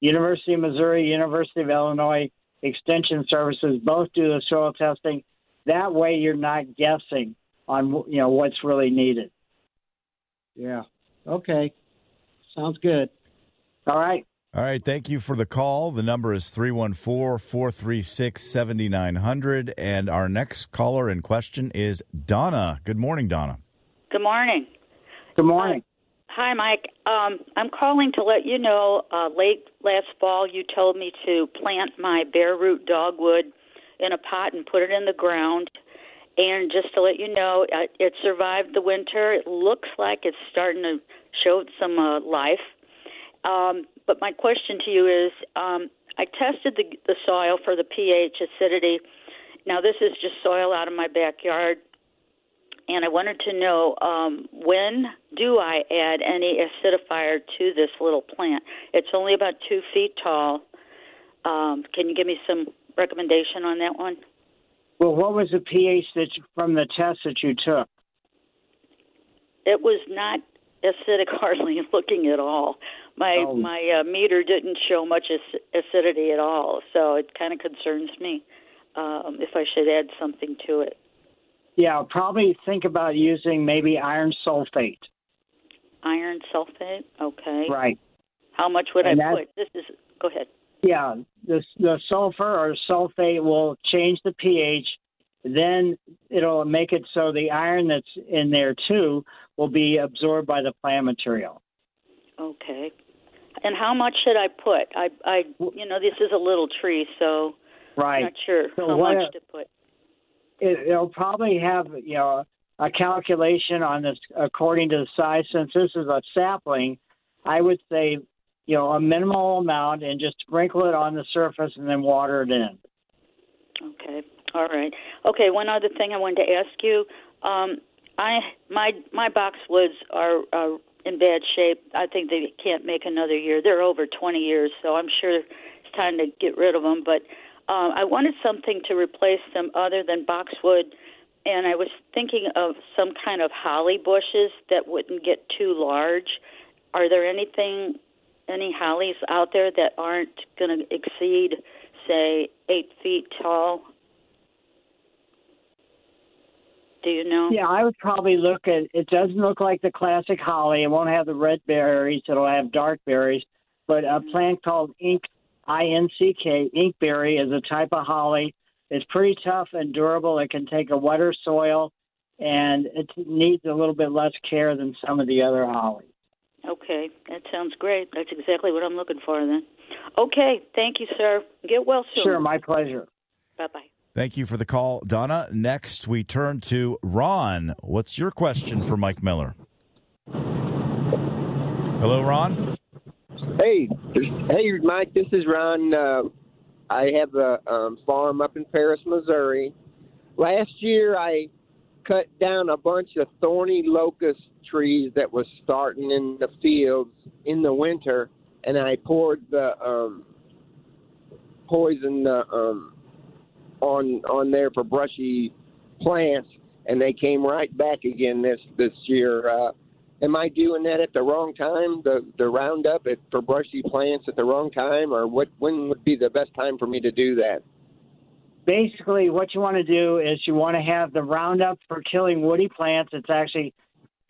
University of Missouri, University of Illinois Extension Services both do the soil testing. That way, you're not guessing on you know what's really needed. Yeah. Okay. Sounds good. All right. All right, thank you for the call. The number is 314 436 7900. And our next caller in question is Donna. Good morning, Donna. Good morning. Good morning. Hi, Mike. Um, I'm calling to let you know. Uh, late last fall, you told me to plant my bare root dogwood in a pot and put it in the ground. And just to let you know, uh, it survived the winter. It looks like it's starting to show some uh, life. Um, but my question to you is um, I tested the, the soil for the pH acidity. Now, this is just soil out of my backyard. And I wanted to know um, when do I add any acidifier to this little plant? It's only about two feet tall. Um, can you give me some recommendation on that one? Well, what was the pH that you, from the test that you took? It was not acidic (laughs) hardly looking at all. My Oh. my uh, meter didn't show much ac- acidity at all, so it kind of concerns me um, if I should add something to it. Yeah, probably think about using maybe iron sulfate. Iron sulfate, okay. Right. How much would And I put? This is go ahead. Yeah, the the sulfur or sulfate will change the pH. Then it'll make it so the iron that's in there too will be absorbed by the plant material. Okay. And how much should I put? I I you know this is a little tree, so Right. I'm not sure So how much to put. it, it'll probably have you know a calculation on this according to the size. Since this is a sapling, I would say you know a minimal amount and just sprinkle it on the surface and then water it in. Okay. All right. Okay. One other thing I wanted to ask you. Um, I my my boxwoods are are in bad shape. I think they can't make another year. They're over 20 years, so I'm sure it's time to get rid of them. But um, I wanted something to replace them other than boxwood, and I was thinking of some kind of holly bushes that wouldn't get too large. Are there anything, any hollies out there that aren't going to exceed, say, eight feet tall? Do you know? Yeah, I would probably look at. It doesn't look like the classic holly. It won't have the red berries. It'll have dark berries. But a mm-hmm. plant called ink, I N C K, inkberry, is a type of holly. It's pretty tough and durable. It can take a wetter soil and it needs a little bit less care than some of the other hollies. Okay, that sounds great. That's exactly what I'm looking for then. Okay, thank you, sir. Get well soon. Sure, my pleasure. Bye bye. Thank you for the call, Donna. Next, we turn to Ron. What's your question for Mike Miller? Hello, Ron. Hey, hey, Mike. This is Ron. Uh, I have a um, farm up in Paris, Missouri. Last year, I cut down a bunch of thorny locust trees that was starting in the fields in the winter, and I poured the um, poison um, on on there for brushy plants, and they came right back again this this year. Uh, am I doing that at the wrong time? The the roundup at, for brushy plants at the wrong time, or what? When would be the best time for me to do that? Basically, what you want to do is you want to have the Roundup for killing woody plants. It's actually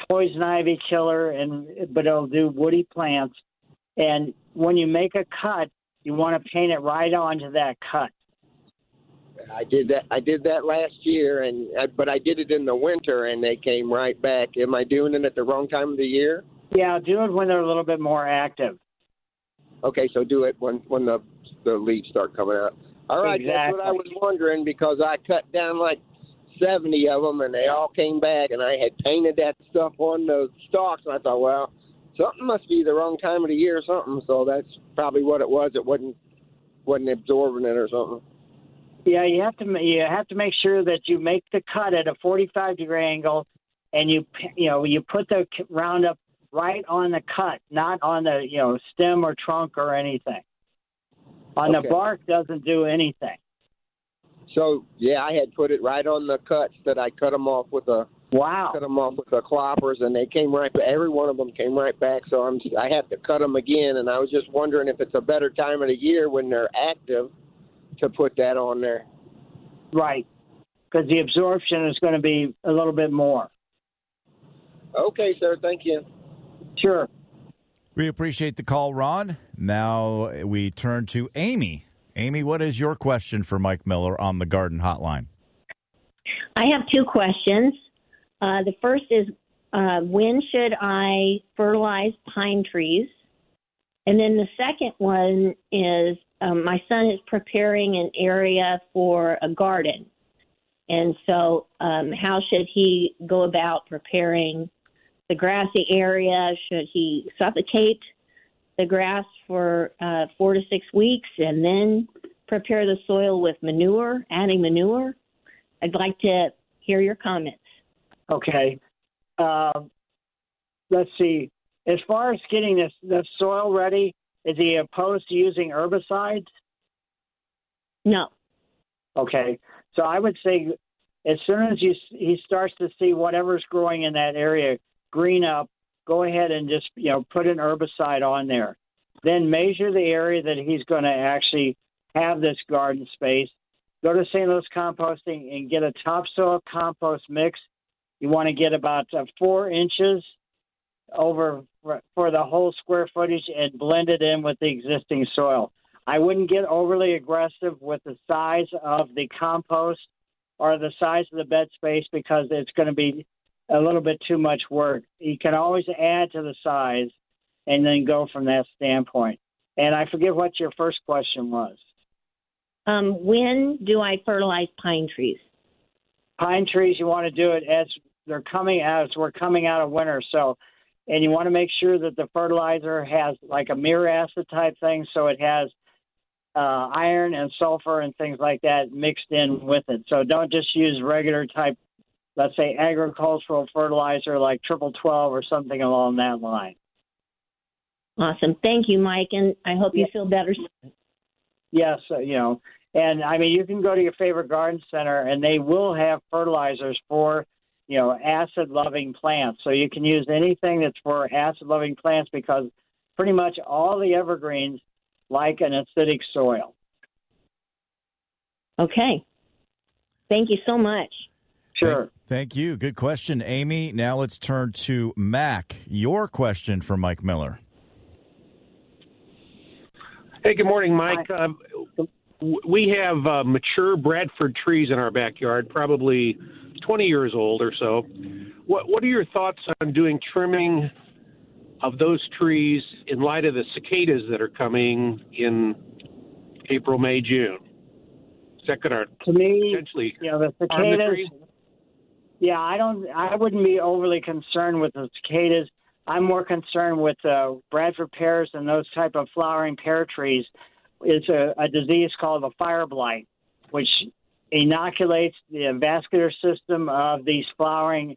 poison ivy killer, and but it'll do woody plants. And when you make a cut, you want to paint it right onto that cut. I did that. I did that last year, and uh, but I did it in the winter, and they came right back. Am I doing it at the wrong time of the year? Yeah, do it when they're a little bit more active. Okay, so do it when when the the leaves start coming out. All right, that's what I was wondering because I cut down like seventy of them, and they all came back, and I had painted that stuff on the stalks, and I thought, well, something must be the wrong time of the year or something. So that's probably what it was. It wasn't wasn't absorbing it or something. Yeah, you have to you have to make sure that you make the cut at a 45 degree angle, and you you know you put the roundup right on the cut, not on the you know stem or trunk or anything. On Okay. the bark doesn't do anything. So yeah, I had put it right on the cuts that I cut them off with a wow. Cut them off with the cloppers, and they came right. Every one of them came right back. So I'm I have to cut them again, and I was just wondering if it's a better time of the year when they're active to put that on there. Right, because the absorption is going to be a little bit more. Okay, sir. Thank you. Sure. We appreciate the call, Ron. Now we turn to Amy. Amy, what is your question for Mike Miller on the Garden Hotline? I have two questions. Uh, the first is uh, when should I fertilize pine trees? And then the second one is um, my son is preparing an area for a garden. And so, um, how should he go about preparing the grassy area? Should he suffocate the grass for uh, four to six weeks and then prepare the soil with manure, adding manure? I'd like to hear your comments. Okay. Uh, let's see. As far as getting this the soil ready, is he opposed to using herbicides? No. Okay. So I would say as soon as you he starts to see whatever's growing in that area green up, go ahead and just you know put an herbicide on there. Then measure the area that he's going to actually have this garden space. Go to St. Louis Composting and get a topsoil compost mix. You want to get about uh, four inches over for- the whole square footage and blend it in with the existing soil. I wouldn't get overly aggressive with the size of the compost or the size of the bed space because it's going to be a little bit too much work. You can always add to the size and then go from that standpoint. And I forget what your first question was. Um, when do I fertilize pine trees? Pine trees, you want to do it as they're coming out, as we're coming out of winter. So, and you want to make sure that the fertilizer has like a Miracid type thing, so it has uh, iron and sulfur and things like that mixed in with it. So don't just use regular type, let's say agricultural fertilizer like triple twelve or something along that line. Awesome. Thank you, Mike, and I hope you feel better. Yes, uh, you know, and I mean, you can go to your favorite garden center and they will have fertilizers for, you know, acid loving plants. So you can use anything that's for acid loving plants because pretty much all the evergreens like an acidic soil. Okay. Thank you so much. Sure. Thank you. Good question, Amy. Now let's turn to Mac. Your question for Mike Miller. Hey, good morning, Mike. Um, we have uh, mature Bradford trees in our backyard, probably 20 years old or so. What What are your thoughts on doing trimming of those trees in light of the cicadas that are coming in April, May, June? Is that going to me, potentially know, the the cicadas. trees? Yeah, I don't. I wouldn't be overly concerned with the cicadas. I'm more concerned with uh, Bradford pears and those type of flowering pear trees. It's a, a disease called the fire blight, which inoculates the vascular system of these flowering,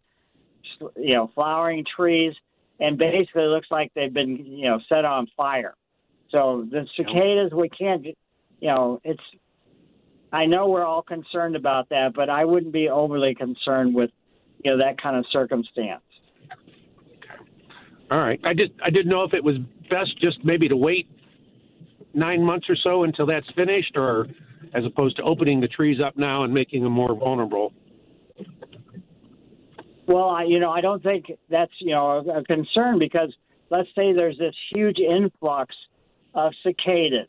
you know, flowering trees, and basically looks like they've been, you know, set on fire. So the cicadas, we can't, you know, it's. I know we're all concerned about that, but I wouldn't be overly concerned with, you know, that kind of circumstance. All right. I did. I didn't know if it was best just maybe to wait nine months or so until that's finished, or as opposed to opening the trees up now and making them more vulnerable. Well, I, you know, I don't think that's you know a, a concern because let's say there's this huge influx of cicadas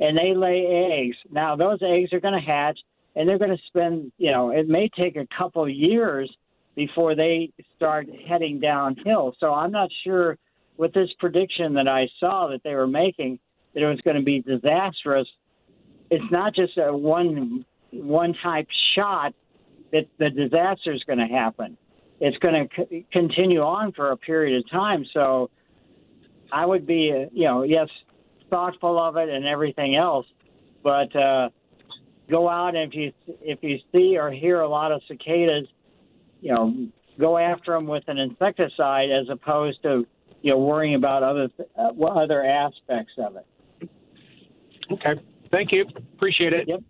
and they lay eggs. Now those eggs are going to hatch and they're going to spend you know it may take a couple of years before they start heading downhill. So I'm not sure with this prediction that I saw that they were making that it was going to be disastrous. It's not just a one one type shot that the disaster is going to happen. It's going to c- continue on for a period of time. So I would be, uh, you know, yes, thoughtful of it and everything else, but uh, go out and if you if you see or hear a lot of cicadas, you know, go after them with an insecticide as opposed to you know worrying about other uh, other aspects of it. Okay. Thank you. Appreciate it. Yep.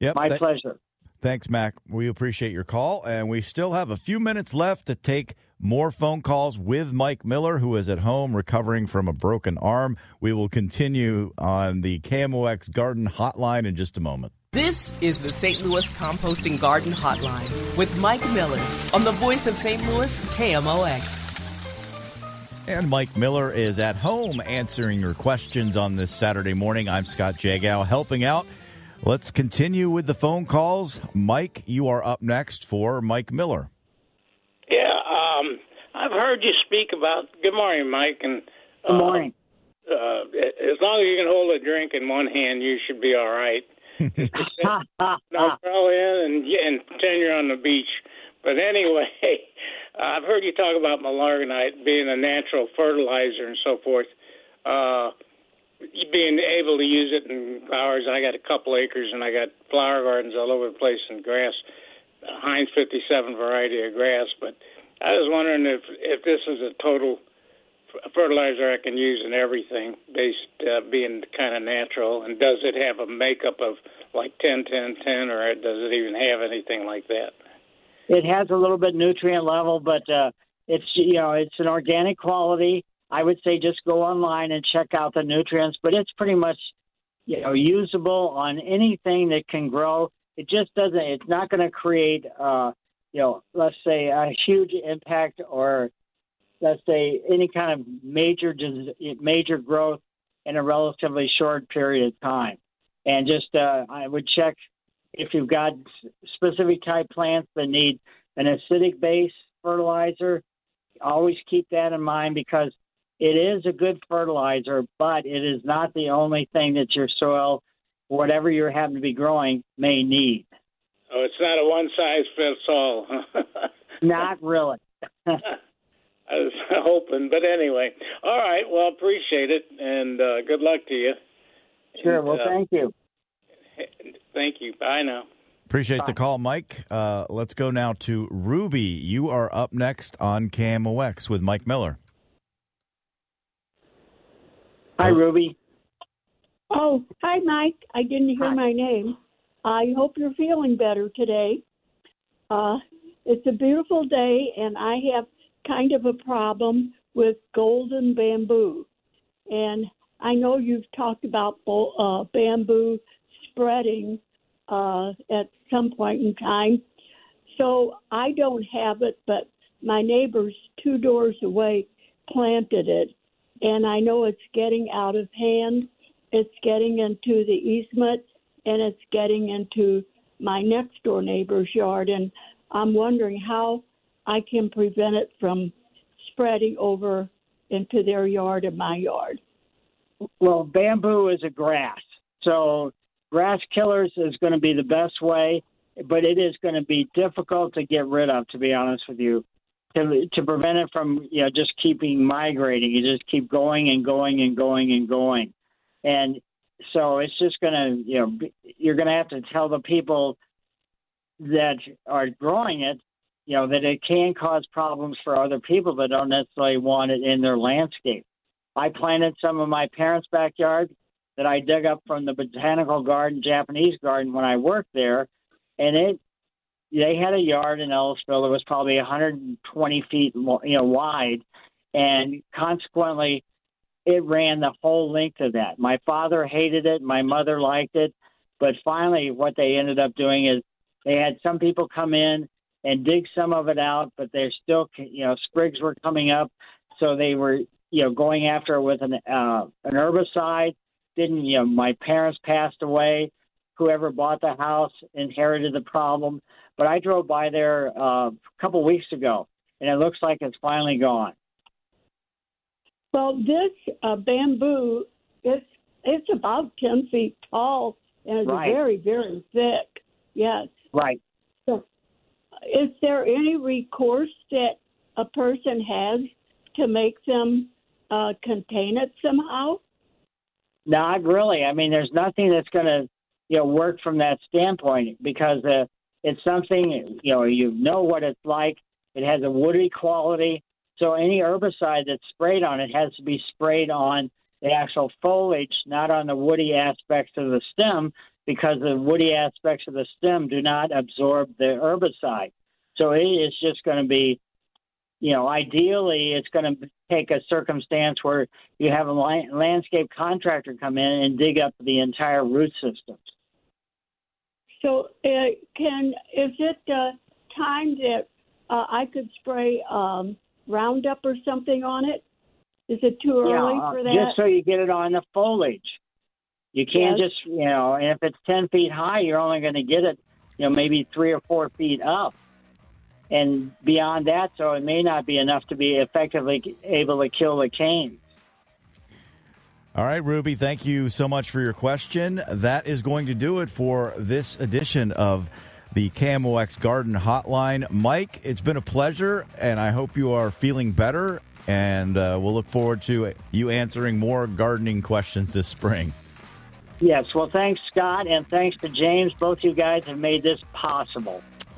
Yep. My Th- pleasure. Thanks, Mac. We appreciate your call, and we still have a few minutes left to take more phone calls with Mike Miller, who is at home recovering from a broken arm. We will continue on the KMOX Garden Hotline in just a moment. This is the St. Louis Composting Garden Hotline with Mike Miller on the voice of St. Louis, KMOX. And Mike Miller is at home answering your questions on this Saturday morning. I'm Scott Jagow helping out. Let's continue with the phone calls. Mike, you are up next for Mike Miller. Yeah, um, I've heard you speak about. Good morning, Mike. And Good morning. uh, as long as you can hold a drink in one hand, you should be all right. (laughs) no throw in and and pretend you're on the beach. But anyway, I've heard you talk about Milorganite being a natural fertilizer and so forth. Uh, being able to use it in flowers. I got a couple acres and I got flower gardens all over the place and grass, Heinz 57 variety of grass. But I was wondering if if this is a total fertilizer I can use in everything, based uh, being kind of natural, and does it have a makeup of like 10, 10, 10, or does it even have anything like that? It has a little bit nutrient level, but uh, it's you know it's an organic quality. I would say just go online and check out the nutrients, but it's pretty much you know usable on anything that can grow. It just doesn't. It's not going to create uh, you know let's say a huge impact or let's say any kind of major major growth in a relatively short period of time. And just uh, I would check if you've got specific type plants that need an acidic base fertilizer. Always keep that in mind because it is a good fertilizer, but it is not the only thing that your soil, whatever you happen to be growing, may need. Oh, it's not a one size fits all. (laughs) Not really. (laughs) I was hoping, but anyway. All right. Well, appreciate it, and uh, good luck to you. Sure. And, Well, uh, thank you. Thank you. Bye now. Appreciate the call, Mike. Uh, let's go now to Ruby. You are up next on KMOX with Mike Miller. Hi, Ruby. Oh, hi, Mike. I didn't hear my name. I hope you're feeling better today. Uh, it's a beautiful day, and I have kind of a problem with golden bamboo. And I know you've talked about bo- uh, bamboo spreading uh, at some point in time. So I don't have it, but my neighbors two doors away planted it. And I know it's getting out of hand. It's getting into the easement and it's getting into my next door neighbor's yard. And I'm wondering how I can prevent it from spreading over into their yard and my yard. Well, bamboo is a grass. So grass killers is going to be the best way, but it is going to be difficult to get rid of, to be honest with you. To, to prevent it from you know just keeping migrating, you just keep going and going and going and going, and so it's just going to you know you're going to have to tell the people that are growing it, you know that it can cause problems for other people that don't necessarily want it in their landscape. I planted some of my parents' backyard that I dug up from the botanical garden, Japanese garden, when I worked there, and it they had a yard in Ellisville that was probably 120 feet, you know, wide, and consequently, it ran the whole length of that. My father hated it, my mother liked it, but finally, what they ended up doing is they had some people come in and dig some of it out, but they're still, you know, sprigs were coming up, so they were, you know, going after it with an uh, an herbicide. Didn't you know? My parents passed away. Whoever bought the house inherited the problem. But I drove by there uh, a couple weeks ago, and it looks like it's finally gone. Well, this uh, bamboo it's it's about ten feet tall and it's Right. very very thick. Yes. Right. So, is there any recourse that a person has to make them uh, contain it somehow? Not really. I mean, there's nothing that's going to, you know, work from that standpoint because uh, it's something, you know, you know what it's like. It has a woody quality. So any herbicide that's sprayed on it has to be sprayed on the actual foliage, not on the woody aspects of the stem, because the woody aspects of the stem do not absorb the herbicide. So it is just going to be, you know, ideally it's going to take a circumstance where you have a landscape contractor come in and dig up the entire root system. So, uh, can is it uh, time that uh, I could spray um, Roundup or something on it? Is it too early Yeah, for that? Just so you get it on the foliage. You can't Yes. just, you know, and if it's 10 feet high, you're only going to get it, you know, maybe three or four feet up. And beyond that, so it may not be enough to be effectively able to kill the cane. All right, Ruby, thank you so much for your question. That is going to do it for this edition of the KMOX Garden Hotline. Mike, it's been a pleasure, and I hope you are feeling better. And uh, we'll look forward to you answering more gardening questions this spring. Yes, well, thanks, Scott, and thanks to James. Both you guys have made this possible.